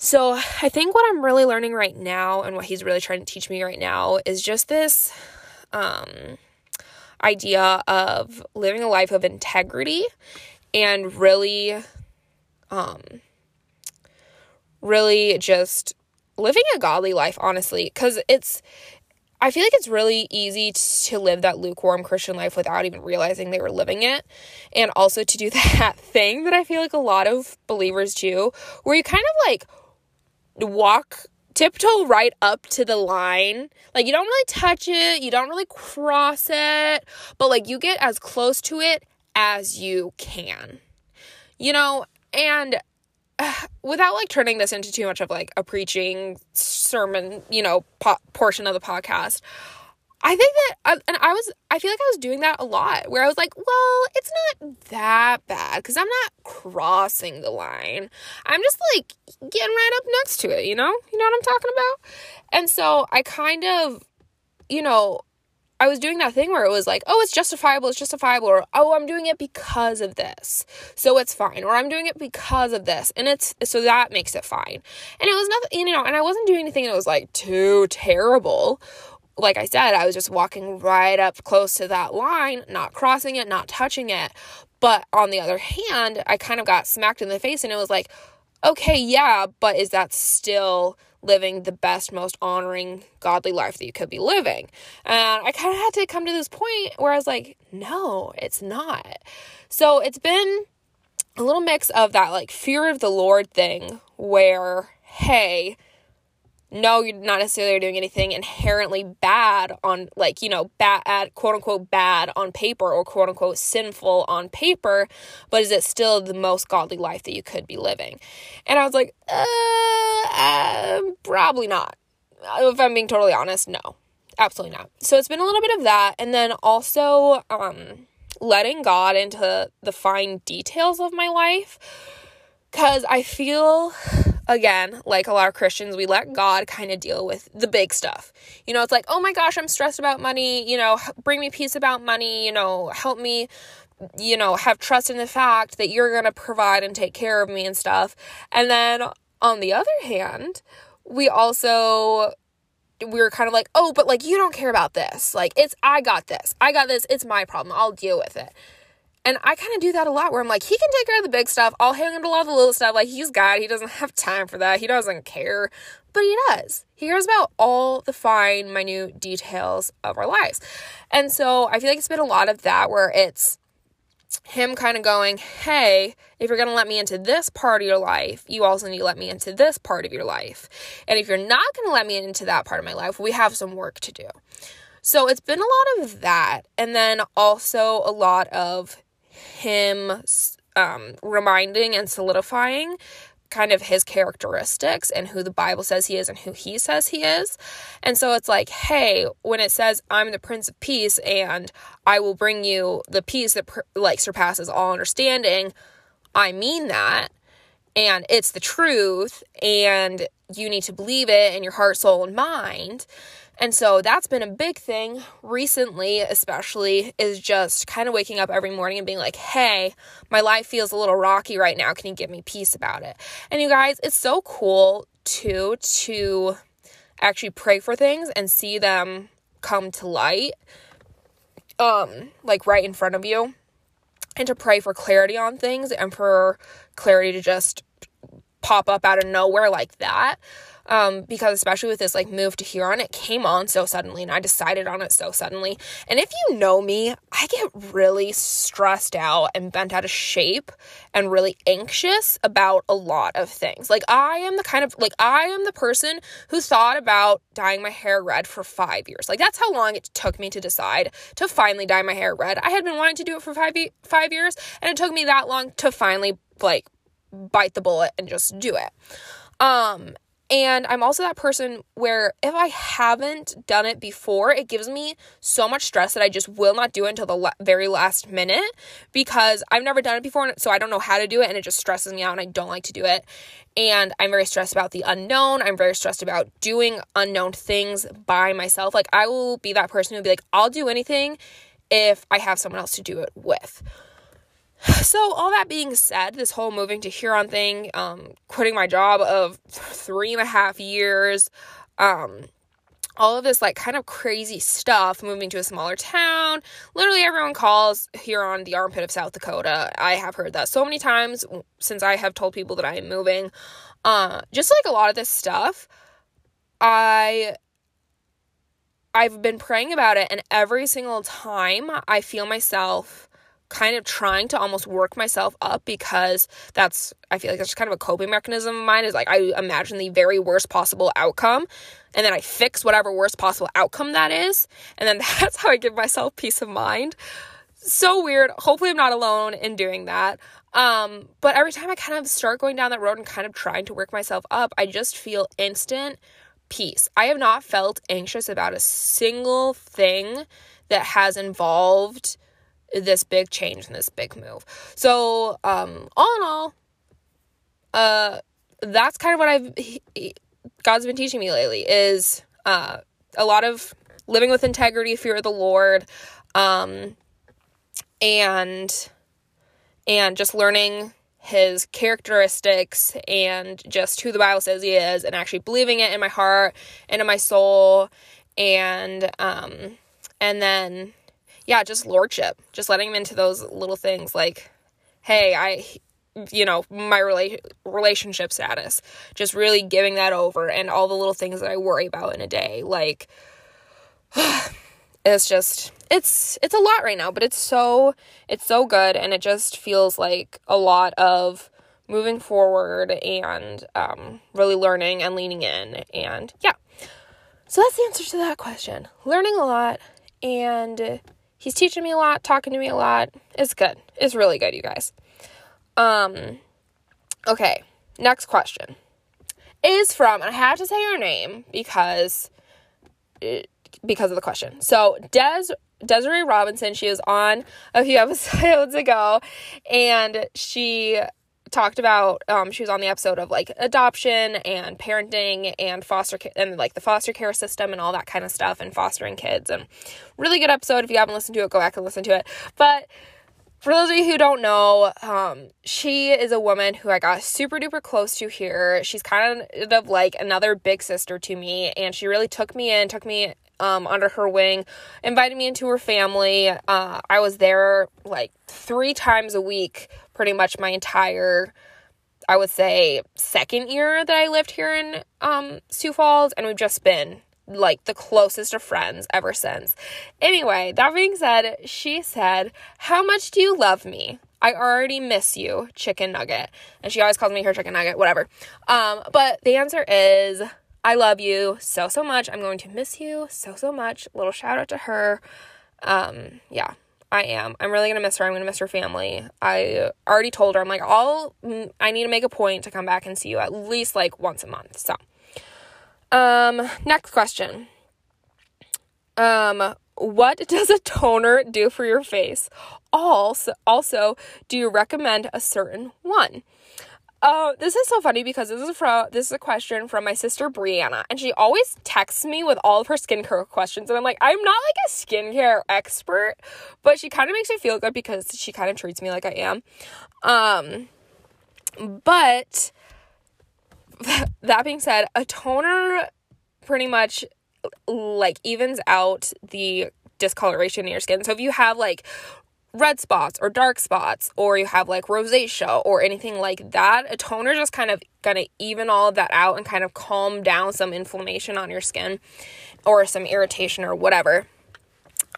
So I think what I'm really learning right now and what he's really trying to teach me right now is just this um, idea of living a life of integrity and really um really just living a godly life honestly cuz it's I feel like it's really easy to live that lukewarm Christian life without even realizing they were living it. And also to do that thing that I feel like a lot of believers do, where you kind of like walk tiptoe right up to the line. Like you don't really touch it, you don't really cross it, but like you get as close to it as you can. You know, and without like turning this into too much of like a preaching sermon, you know, po- portion of the podcast, I think that, uh, and I was, I feel like I was doing that a lot where I was like, well, it's not that bad because I'm not crossing the line. I'm just like getting right up next to it, you know? You know what I'm talking about? And so I kind of, you know, I was doing that thing where it was like, oh, it's justifiable, it's justifiable, or oh, I'm doing it because of this, so it's fine, or I'm doing it because of this, and it's so that makes it fine. And it was nothing, you know, and I wasn't doing anything that was like too terrible. Like I said, I was just walking right up close to that line, not crossing it, not touching it. But on the other hand, I kind of got smacked in the face, and it was like, okay, yeah, but is that still living the best, most honoring, godly life that you could be living. And I kind of had to come to this point where I was like, no, it's not. So it's been a little mix of that like fear of the Lord thing where, hey, no, you're not necessarily doing anything inherently bad on, like, you know, bad, quote unquote, bad on paper or quote unquote sinful on paper, but is it still the most godly life that you could be living? And I was like, uh, um, probably not. If I'm being totally honest, no, absolutely not. So it's been a little bit of that. And then also, um, letting God into the fine details of my life. Cause I feel again, like a lot of Christians, we let God kind of deal with the big stuff. You know, it's like, oh my gosh, I'm stressed about money. You know, bring me peace about money. You know, help me, you know, have trust in the fact that you're going to provide and take care of me and stuff. And then on the other hand, we also we were kind of like, oh, but like you don't care about this. Like it's I got this. I got this. It's my problem. I'll deal with it. And I kind of do that a lot where I'm like, he can take care of the big stuff. I'll handle all the little stuff. Like, he's God. He doesn't have time for that. He doesn't care. But he does. He cares about all the fine, minute details of our lives. And so I feel like it's been a lot of that where it's him kind of going, hey, if you're going to let me into this part of your life, you also need to let me into this part of your life. And if you're not going to let me into that part of my life, we have some work to do. So it's been a lot of that. And then also a lot of him um, reminding and solidifying kind of his characteristics and who the Bible says he is and who he says he is. And so it's like, hey, when it says I'm the prince of peace and I will bring you the peace that like surpasses all understanding, I mean that. and it's the truth and you need to believe it in your heart, soul, and mind. And so that's been a big thing recently, especially, is just kind of waking up every morning and being like, hey, my life feels a little rocky right now. Can you give me peace about it? And you guys, it's so cool too to actually pray for things and see them come to light, um, like right in front of you, and to pray for clarity on things and for clarity to just pop up out of nowhere like that um, because especially with this like move to Huron, it came on so suddenly and I decided on it so suddenly. And if you know me, I get really stressed out and bent out of shape and really anxious about a lot of things. Like I am the kind of like I am the person who thought about dyeing my hair red for 5 years. Like that's how long it took me to decide to finally dye my hair red. I had been wanting to do it for 5 5 years and it took me that long to finally like bite the bullet and just do it. Um and I'm also that person where if I haven't done it before, it gives me so much stress that I just will not do it until the very last minute because I've never done it before. So I don't know how to do it and it just stresses me out and I don't like to do it. And I'm very stressed about the unknown. I'm very stressed about doing unknown things by myself. Like I will be that person who'll be like, I'll do anything if I have someone else to do it with. So, all that being said, this whole moving to Huron thing, um, quitting my job of three and a half years, um, all of this like kind of crazy stuff, moving to a smaller town. Literally, everyone calls Huron the armpit of South Dakota. I have heard that so many times since I have told people that I am moving. Uh, just like a lot of this stuff, I I've been praying about it, and every single time I feel myself kind of trying to almost work myself up because that's I feel like that's kind of a coping mechanism of mine is like I imagine the very worst possible outcome and then I fix whatever worst possible outcome that is and then that's how I give myself peace of mind. So weird. Hopefully I'm not alone in doing that. Um but every time I kind of start going down that road and kind of trying to work myself up, I just feel instant peace. I have not felt anxious about a single thing that has involved this big change and this big move. So, um, all in all, uh, that's kind of what I've he, God's been teaching me lately is uh, a lot of living with integrity, fear of the Lord, um, and and just learning his characteristics and just who the Bible says he is, and actually believing it in my heart and in my soul, and um, and then yeah, just lordship, just letting him into those little things like, hey, I, you know, my rela- relationship status, just really giving that over and all the little things that I worry about in a day. Like, it's just, it's, it's a lot right now, but it's so, it's so good. And it just feels like a lot of, moving forward and um, really learning and leaning in. And yeah. So that's the answer to that question. Learning a lot and He's teaching me a lot, talking to me a lot. It's good. It's really good, you guys. Um okay, next question is from and I have to say her name because because of the question. So, Des Desiree Robinson, she was on a few episodes ago and she talked about um, she was on the episode of like adoption and parenting and foster care and like the foster care system and all that kind of stuff and fostering kids and really good episode if you haven't listened to it go back and listen to it but for those of you who don't know, um, she is a woman who I got super duper close to here. She's kind of like another big sister to me, and she really took me in, took me um, under her wing, invited me into her family. Uh, I was there like three times a week, pretty much my entire, I would say, second year that I lived here in um, Sioux Falls, and we've just been like the closest of friends ever since. Anyway, that being said, she said, How much do you love me? I already miss you, chicken nugget. And she always calls me her chicken nugget, whatever. Um, but the answer is I love you so so much. I'm going to miss you so so much. Little shout out to her. Um, yeah. I am. I'm really gonna miss her. I'm gonna miss her family. I already told her I'm like, I'll. Mm, I need to make a point to come back and see you at least like once a month. So, um, next question. Um, what does a toner do for your face? Also, also, do you recommend a certain one? Oh, this is so funny because this is from this is a question from my sister Brianna, and she always texts me with all of her skincare questions, and I'm like, I'm not like a skincare expert, but she kind of makes me feel good because she kind of treats me like I am. Um, but that being said, a toner pretty much like evens out the discoloration in your skin. So if you have like red spots or dark spots or you have like rosacea or anything like that, a toner just kind of gonna even all of that out and kind of calm down some inflammation on your skin or some irritation or whatever.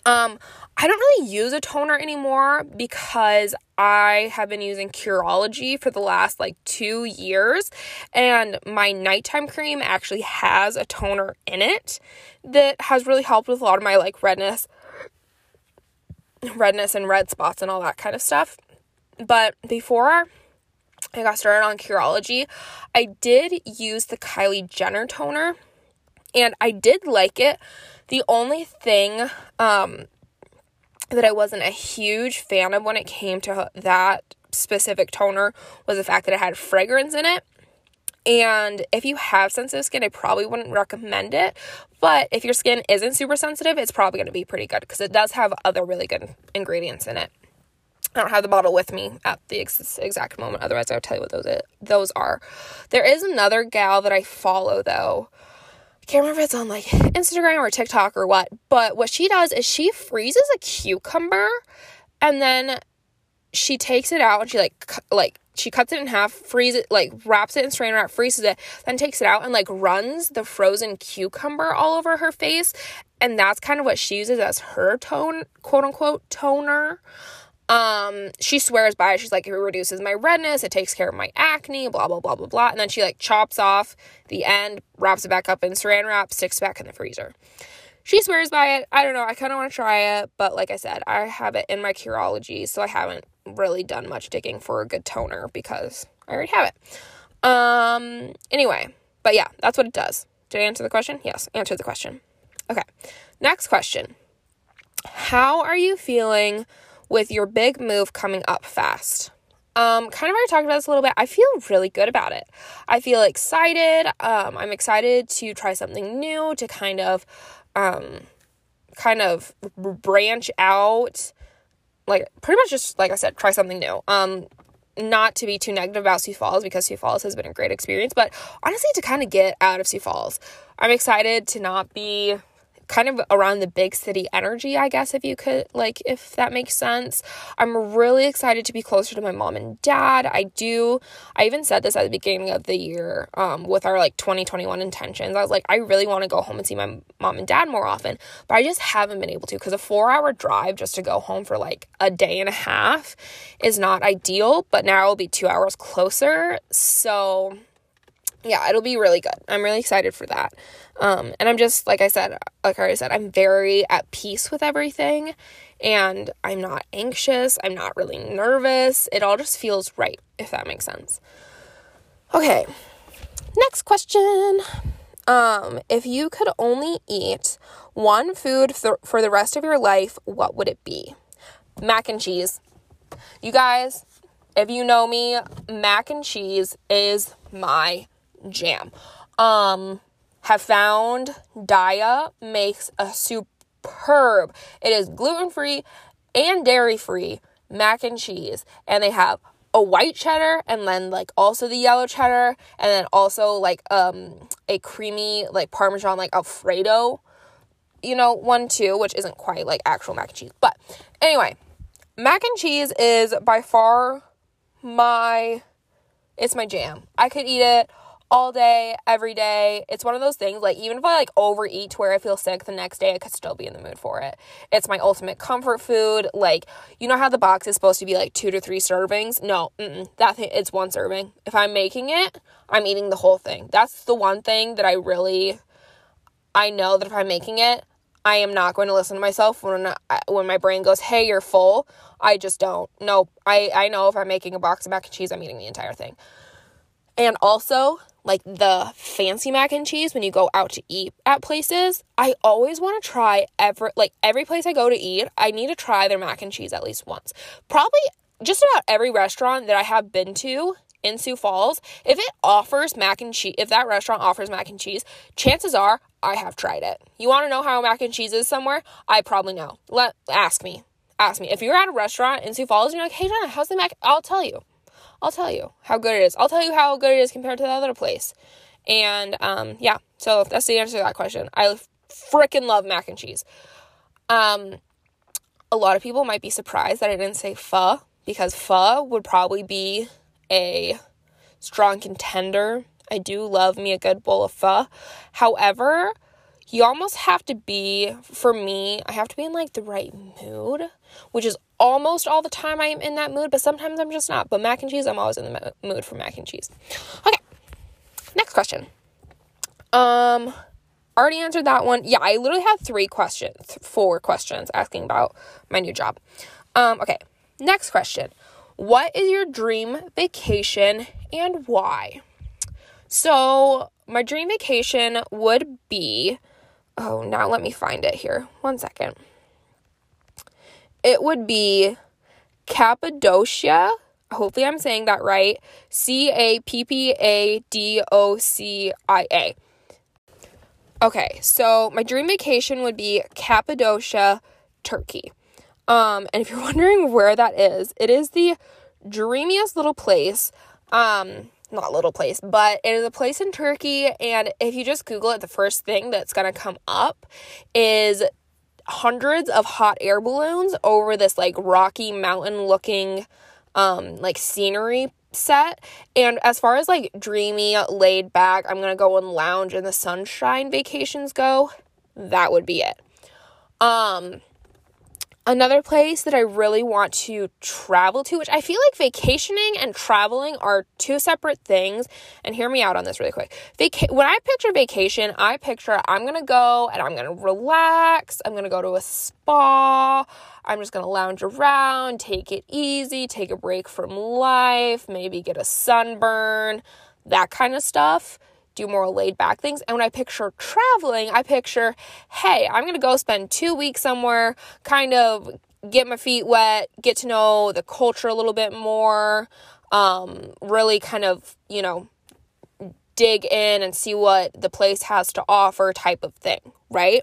Um, I don't really use a toner anymore because I have been using Curology for the last like two years, and my nighttime cream actually has a toner in it that has really helped with a lot of my like redness redness and red spots and all that kind of stuff. But before I got started on Curology, I did use the Kylie Jenner toner and I did like it. The only thing um, that I wasn't a huge fan of when it came to that specific toner was the fact that it had fragrance in it. And if you have sensitive skin, I probably wouldn't recommend it. But if your skin isn't super sensitive, it's probably going to be pretty good because it does have other really good ingredients in it. I don't have the bottle with me at the ex- exact moment. Otherwise, I would tell you what those it, those are. There is another gal that I follow though. I can't remember if it's on like Instagram or TikTok or what. But what she does is she freezes a cucumber, and then she takes it out and she like like she cuts it in half, freezes it, like wraps it in saran wrap, freezes it, then takes it out and like runs the frozen cucumber all over her face. And that's kind of what she uses as her tone, quote unquote, toner. Um, she swears by it. She's like, it reduces my redness, it takes care of my acne, blah, blah, blah, blah, blah. And then she like chops off the end, wraps it back up in saran wrap, sticks back in the freezer. She swears by it. I don't know. I kind of want to try it, but like I said, I have it in my Curology, so I haven't really done much digging for a good toner because I already have it. Um, anyway, but yeah, that's what it does. Did I answer the question? Yes, answer the question. Okay, next question. How are you feeling with your big move coming up fast? Um, kind of already talked about this a little bit. I feel really good about it. I feel excited. Um, I'm excited to try something new, to kind of, um, kind of branch out like pretty much just like I said, try something new. Um not to be too negative about Sioux Falls because Sioux Falls has been a great experience, but honestly to kind of get out of Sioux Falls. I'm excited to not be kind of around the big city energy, I guess, if you could, like, if that makes sense. I'm really excited to be closer to my mom and dad. I do, I even said this at the beginning of the year um, with our like 2021 intentions. I was like, I really want to go home and see my mom and dad more often, but I just haven't been able to because a four hour drive just to go home for like a day and a half is not ideal, but now it'll be two hours closer. So, yeah, it'll be really good. I'm really excited for that. Um, and I'm just, like I said, like I already said, I'm very at peace with everything and I'm not anxious. I'm not really nervous. It all just feels right, if that makes sense. Okay, next question. Um, if you could only eat one food th- for the rest of your life, what would it be? Mac and cheese. You guys, if you know me, mac and cheese is my jam. Um, have found Daiya makes a superb. It is gluten free and dairy free mac and cheese, and they have a white cheddar and then like also the yellow cheddar and then also like um a creamy like parmesan like alfredo you know one too which isn't quite like actual mac and cheese but anyway mac and cheese is by far my it's my jam i could eat it all day, every day. It's one of those things, like, even if I like overeat to where I feel sick the next day, I could still be in the mood for it. It's my ultimate comfort food. Like, you know how the box is supposed to be like two to three servings? No, that thing, it's one serving. If I'm making it, I'm eating the whole thing. That's the one thing that I really, I know that if I'm making it, I am not going to listen to myself when I, when my brain goes, "Hey, you're full." I just don't. Nope. I I know if I'm making a box of mac and cheese, I'm eating the entire thing. And also, like the fancy mac and cheese when you go out to eat at places, I always want to try every like every place I go to eat, I need to try their mac and cheese at least once. Probably just about every restaurant that I have been to in Sioux Falls, if it offers mac and cheese, if that restaurant offers mac and cheese, chances are I have tried it. You want to know how mac and cheese is somewhere? I probably know. Let ask me. Ask me. If you're at a restaurant in Sioux Falls and you're like, "Hey, Jenna, how's the mac?" I'll tell you. I'll tell you how good it is. I'll tell you how good it is compared to the other place. And um, yeah, so that's the answer to that question. I freaking love mac and cheese. Um, a lot of people might be surprised that I didn't say pho because pho would probably be a strong contender. I do love me a good bowl of pho. However, you almost have to be, for me, I have to be in like the right mood, which is almost all the time I'm in that mood, but sometimes I'm just not. But mac and cheese, I'm always in the mood for mac and cheese. Okay, next question. Um, already answered that one. Yeah, I literally have three questions, four questions asking about my new job. Um, okay, next question. What is your dream vacation and why? So, my dream vacation would be oh, now let me find it here. One second. It would be Cappadocia. Hopefully, I'm saying that right. C A P P A D O C I A. Okay, so my dream vacation would be Cappadocia, Turkey. Um, and if you're wondering where that is, it is the dreamiest little place. Um, not little place, but it is a place in Turkey. And if you just Google it, the first thing that's gonna come up is hundreds of hot air balloons over this like rocky mountain looking um like scenery set. And as far as like dreamy, laid back, I'm gonna go and lounge in the sunshine vacations go, that would be it. Um Another place that I really want to travel to, which I feel like vacationing and traveling are two separate things. And hear me out on this really quick. When I picture vacation, I picture I'm going to go and I'm going to relax. I'm going to go to a spa. I'm just going to lounge around, take it easy, take a break from life, maybe get a sunburn, that kind of stuff do more laid back things. And when I picture traveling, I picture, hey, I'm going to go spend two weeks somewhere, kind of get my feet wet, get to know the culture a little bit more, um, really kind of, you know, dig in and see what the place has to offer type of thing, right?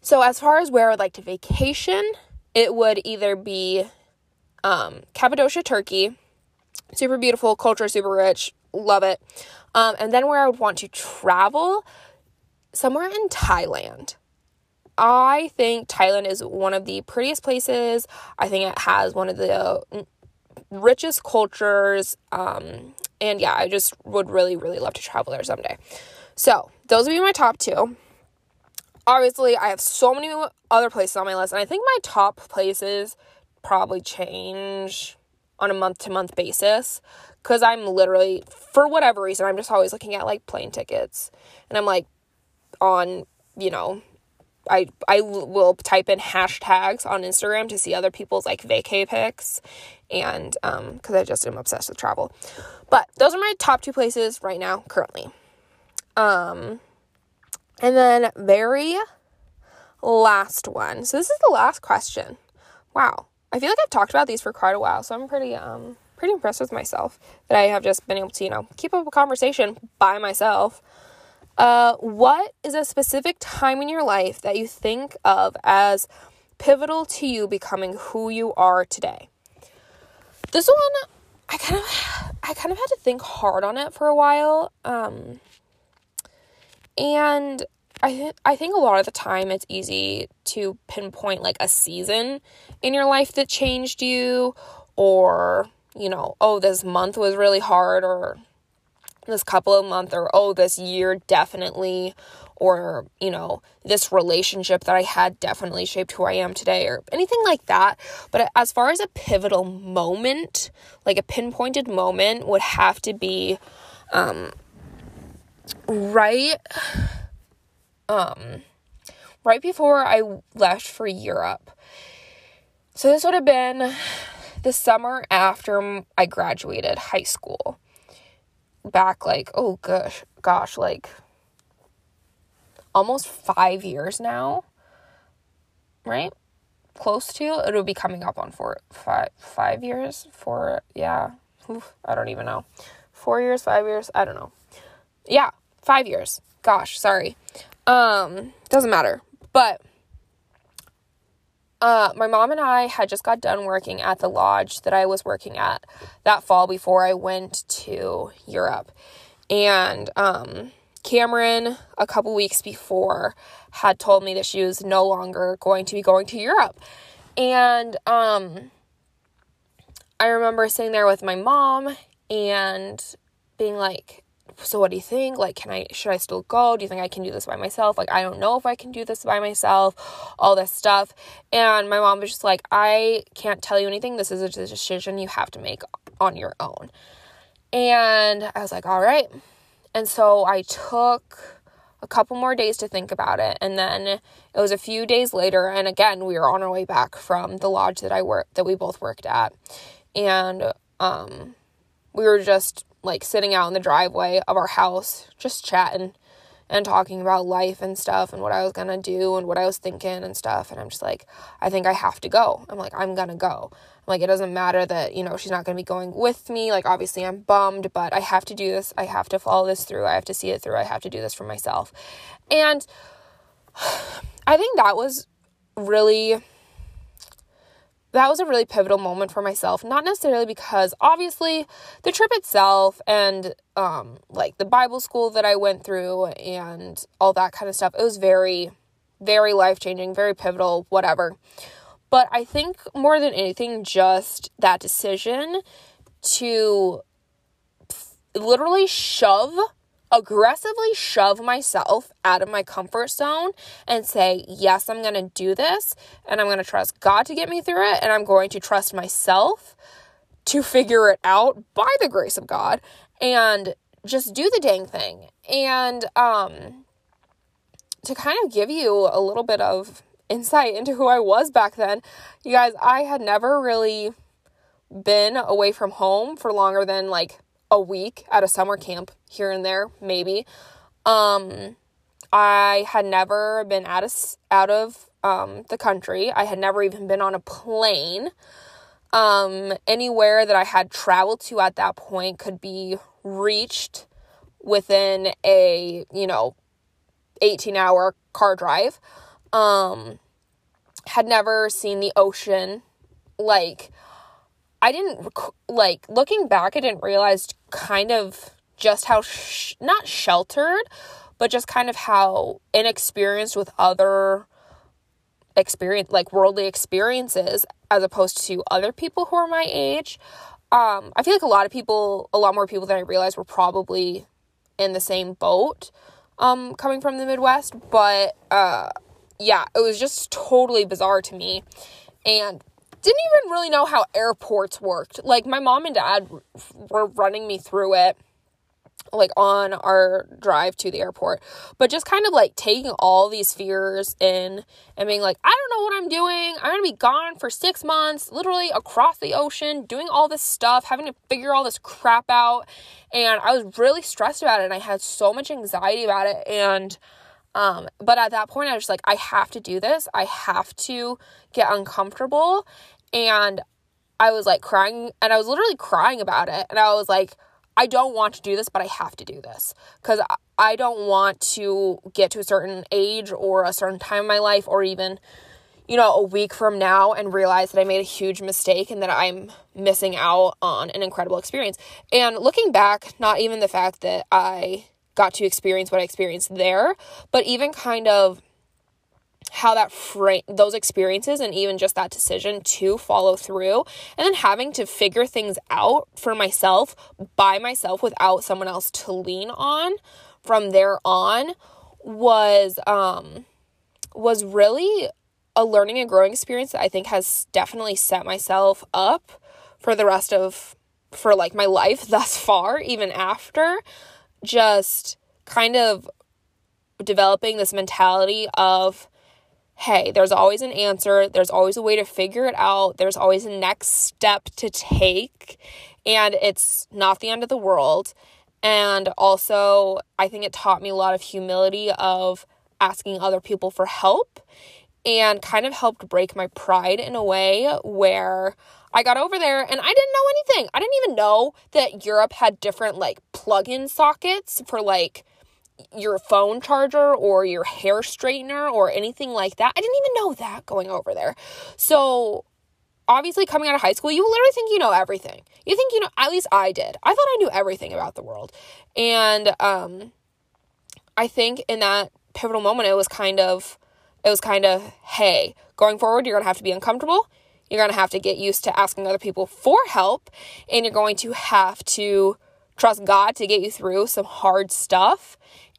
So, as far as where I would like to vacation, it would either be um, Cappadocia, Turkey. Super beautiful, culture super rich, love it. Um, and then where I would want to travel, somewhere in Thailand. I think Thailand is one of the prettiest places. I think it has one of the richest cultures. Um, and yeah, I just would really, really love to travel there someday. So, those would be my top two. Obviously, I have so many other places on my list, and I think my top places probably change on a month to month basis because I'm literally, for whatever reason, I'm just always looking at like plane tickets. And I'm like on, you know, I I will type in hashtags on Instagram to see other people's like vacay pics, and um, because I just am obsessed with travel. But those are my top two places right now, currently. Um, and then very last one. So this is the last question. Wow, I feel like I've talked about these for quite a while, so I'm pretty um pretty impressed with myself that I have just been able to, you know, keep up a conversation by myself. Uh, what is a specific time in your life that you think of as pivotal to you becoming who you are today? This one, I kind of, I kind of had to think hard on it for a while. Um, and I th- I think a lot of the time it's easy to pinpoint like a season in your life that changed you or you know, oh, this month was really hard, or this couple of months, or oh, this year definitely, or, you know, this relationship that I had definitely shaped who I am today, or anything like that. But as far as a pivotal moment, like a pinpointed moment, would have to be um, right. Um, right before I left for Europe. So this would have been the summer after I graduated high school, back like, oh gosh, gosh, like almost five years now, right? Close to it'll be coming up on four, five, five years for yeah, I don't even know. Four years, five years, I don't know. Yeah, five years. Gosh, sorry. Um, doesn't matter. But uh, my mom and I had just got done working at the lodge that I was working at that fall before I went to Europe. And um, Cameron, a couple weeks before, had told me that she was no longer going to be going to Europe. And um, I remember sitting there with my mom and being like, so what do you think? Like, can I, should I still go? Do you think I can do this by myself? Like, I don't know if I can do this by myself, all this stuff. And my mom was just like, I can't tell you anything. This is a decision you have to make on your own. And I was like, all right. And so I took a couple more days to think about it. And then it was a few days later. And again, we were on our way back from the lodge that I worked, that we both worked at. And, um, we were just like sitting out in the driveway of our house, just chatting and talking about life and stuff and what I was gonna do and what I was thinking and stuff. And I'm just like, I think I have to go. I'm like, I'm gonna go. I'm like, it doesn't matter that, you know, she's not gonna be going with me. Like, obviously, I'm bummed, but I have to do this. I have to follow this through. I have to see it through. I have to do this for myself. And I think that was really that was a really pivotal moment for myself not necessarily because obviously the trip itself and um like the bible school that i went through and all that kind of stuff it was very very life changing very pivotal whatever. But i think more than anything just that decision to literally shove aggressively shove myself out of my comfort zone and say, Yes, I'm going to do this, and I'm going to trust God to get me through it, and I'm going to trust myself to figure it out by the grace of God and just do the dang thing. And um, to kind of give you a little bit of insight into who I was back then, you guys, I had never really been away from home for longer than like a week at a summer camp here and there, maybe. Um, I had never been out of out of um, the country. I had never even been on a plane. Um, anywhere that I had traveled to at that point could be reached within a you know 18 hour car drive. Um, had never seen the ocean like I didn't like looking back, I didn't realize kind of just how sh- not sheltered, but just kind of how inexperienced with other experience like worldly experiences as opposed to other people who are my age. Um, I feel like a lot of people, a lot more people than I realized were probably in the same boat um, coming from the Midwest. But uh, yeah, it was just totally bizarre to me. And didn't even really know how airports worked. Like my mom and dad were running me through it like on our drive to the airport but just kind of like taking all these fears in and being like i don't know what i'm doing i'm gonna be gone for six months literally across the ocean doing all this stuff having to figure all this crap out and i was really stressed about it and i had so much anxiety about it and um, but at that point, I was like, I have to do this. I have to get uncomfortable. And I was like crying, and I was literally crying about it. And I was like, I don't want to do this, but I have to do this because I don't want to get to a certain age or a certain time in my life or even, you know, a week from now and realize that I made a huge mistake and that I'm missing out on an incredible experience. And looking back, not even the fact that I got to experience what I experienced there, but even kind of how that frame those experiences and even just that decision to follow through and then having to figure things out for myself by myself without someone else to lean on from there on was um was really a learning and growing experience that I think has definitely set myself up for the rest of for like my life thus far even after just kind of developing this mentality of hey, there's always an answer, there's always a way to figure it out, there's always a next step to take, and it's not the end of the world. And also, I think it taught me a lot of humility of asking other people for help and kind of helped break my pride in a way where I got over there and I didn't know anything. I didn't even know that Europe had different like plug-in sockets for like your phone charger or your hair straightener or anything like that. I didn't even know that going over there. So obviously coming out of high school, you literally think you know everything. You think you know at least I did. I thought I knew everything about the world. And um I think in that pivotal moment it was kind of it was kind of hey, going forward you're going to have to be uncomfortable. You're going to have to get used to asking other people for help and you're going to have to trust God to get you through some hard stuff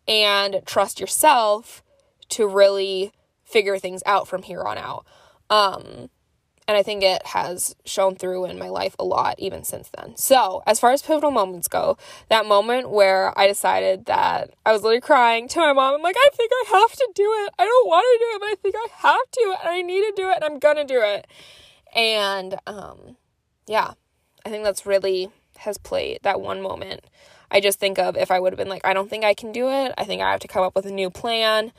and trust yourself to really figure things out from here on out. Um, and I think it has shown through in my life a lot even since then. So, as far as pivotal moments go, that moment where I decided that I was literally crying to my mom, I'm like, I think I have to do it. I don't want to do it, but I think I have to, and I need to do it, and I'm gonna do it. And um, yeah, I think that's really has played that one moment. I just think of if I would have been like, I don't think I can do it. I think I have to come up with a new plan.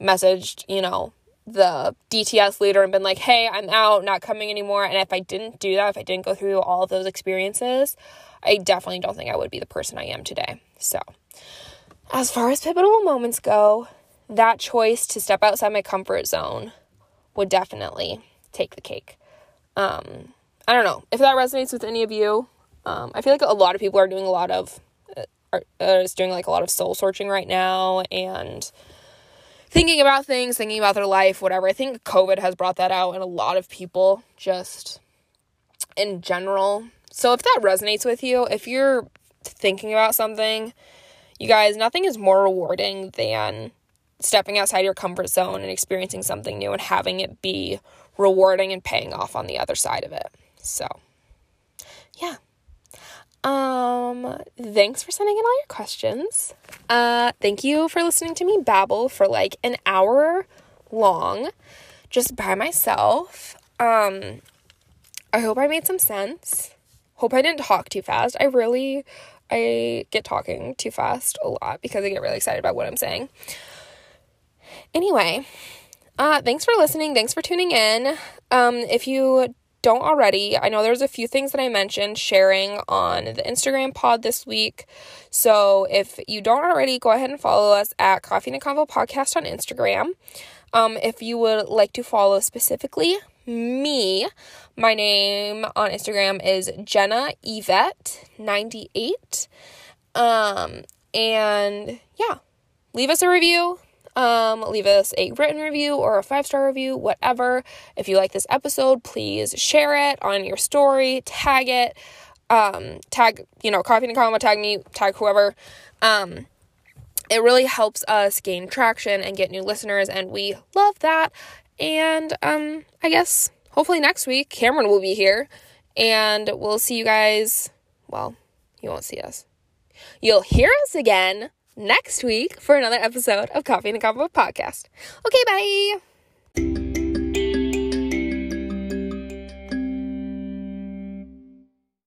Messaged, you know, the DTS leader and been like, hey, I'm out, not coming anymore. And if I didn't do that, if I didn't go through all of those experiences, I definitely don't think I would be the person I am today. So, as far as pivotal moments go, that choice to step outside my comfort zone would definitely take the cake. Um, I don't know if that resonates with any of you. Um, I feel like a lot of people are doing a lot of, uh, are doing like a lot of soul searching right now and thinking about things, thinking about their life, whatever. I think COVID has brought that out in a lot of people just in general. So if that resonates with you, if you're thinking about something, you guys, nothing is more rewarding than stepping outside your comfort zone and experiencing something new and having it be rewarding and paying off on the other side of it. So. Um, thanks for sending in all your questions. Uh, thank you for listening to me babble for like an hour long just by myself. Um, I hope I made some sense. Hope I didn't talk too fast. I really I get talking too fast a lot because I get really excited about what I'm saying. Anyway, uh, thanks for listening. Thanks for tuning in. Um, if you don't already, I know there's a few things that I mentioned sharing on the Instagram pod this week. So if you don't already, go ahead and follow us at Coffee and Convo Podcast on Instagram. Um, if you would like to follow specifically me, my name on Instagram is Jenna Yvette 98. Um, and yeah, leave us a review um, leave us a written review or a five star review, whatever. If you like this episode, please share it on your story, tag it, um, tag, you know, Coffee and Convo, tag me, tag whoever. Um, it really helps us gain traction and get new listeners, and we love that. And um, I guess hopefully next week, Cameron will be here, and we'll see you guys. Well, you won't see us. You'll hear us again next week for another episode of Coffee and a Convo podcast. Okay, bye.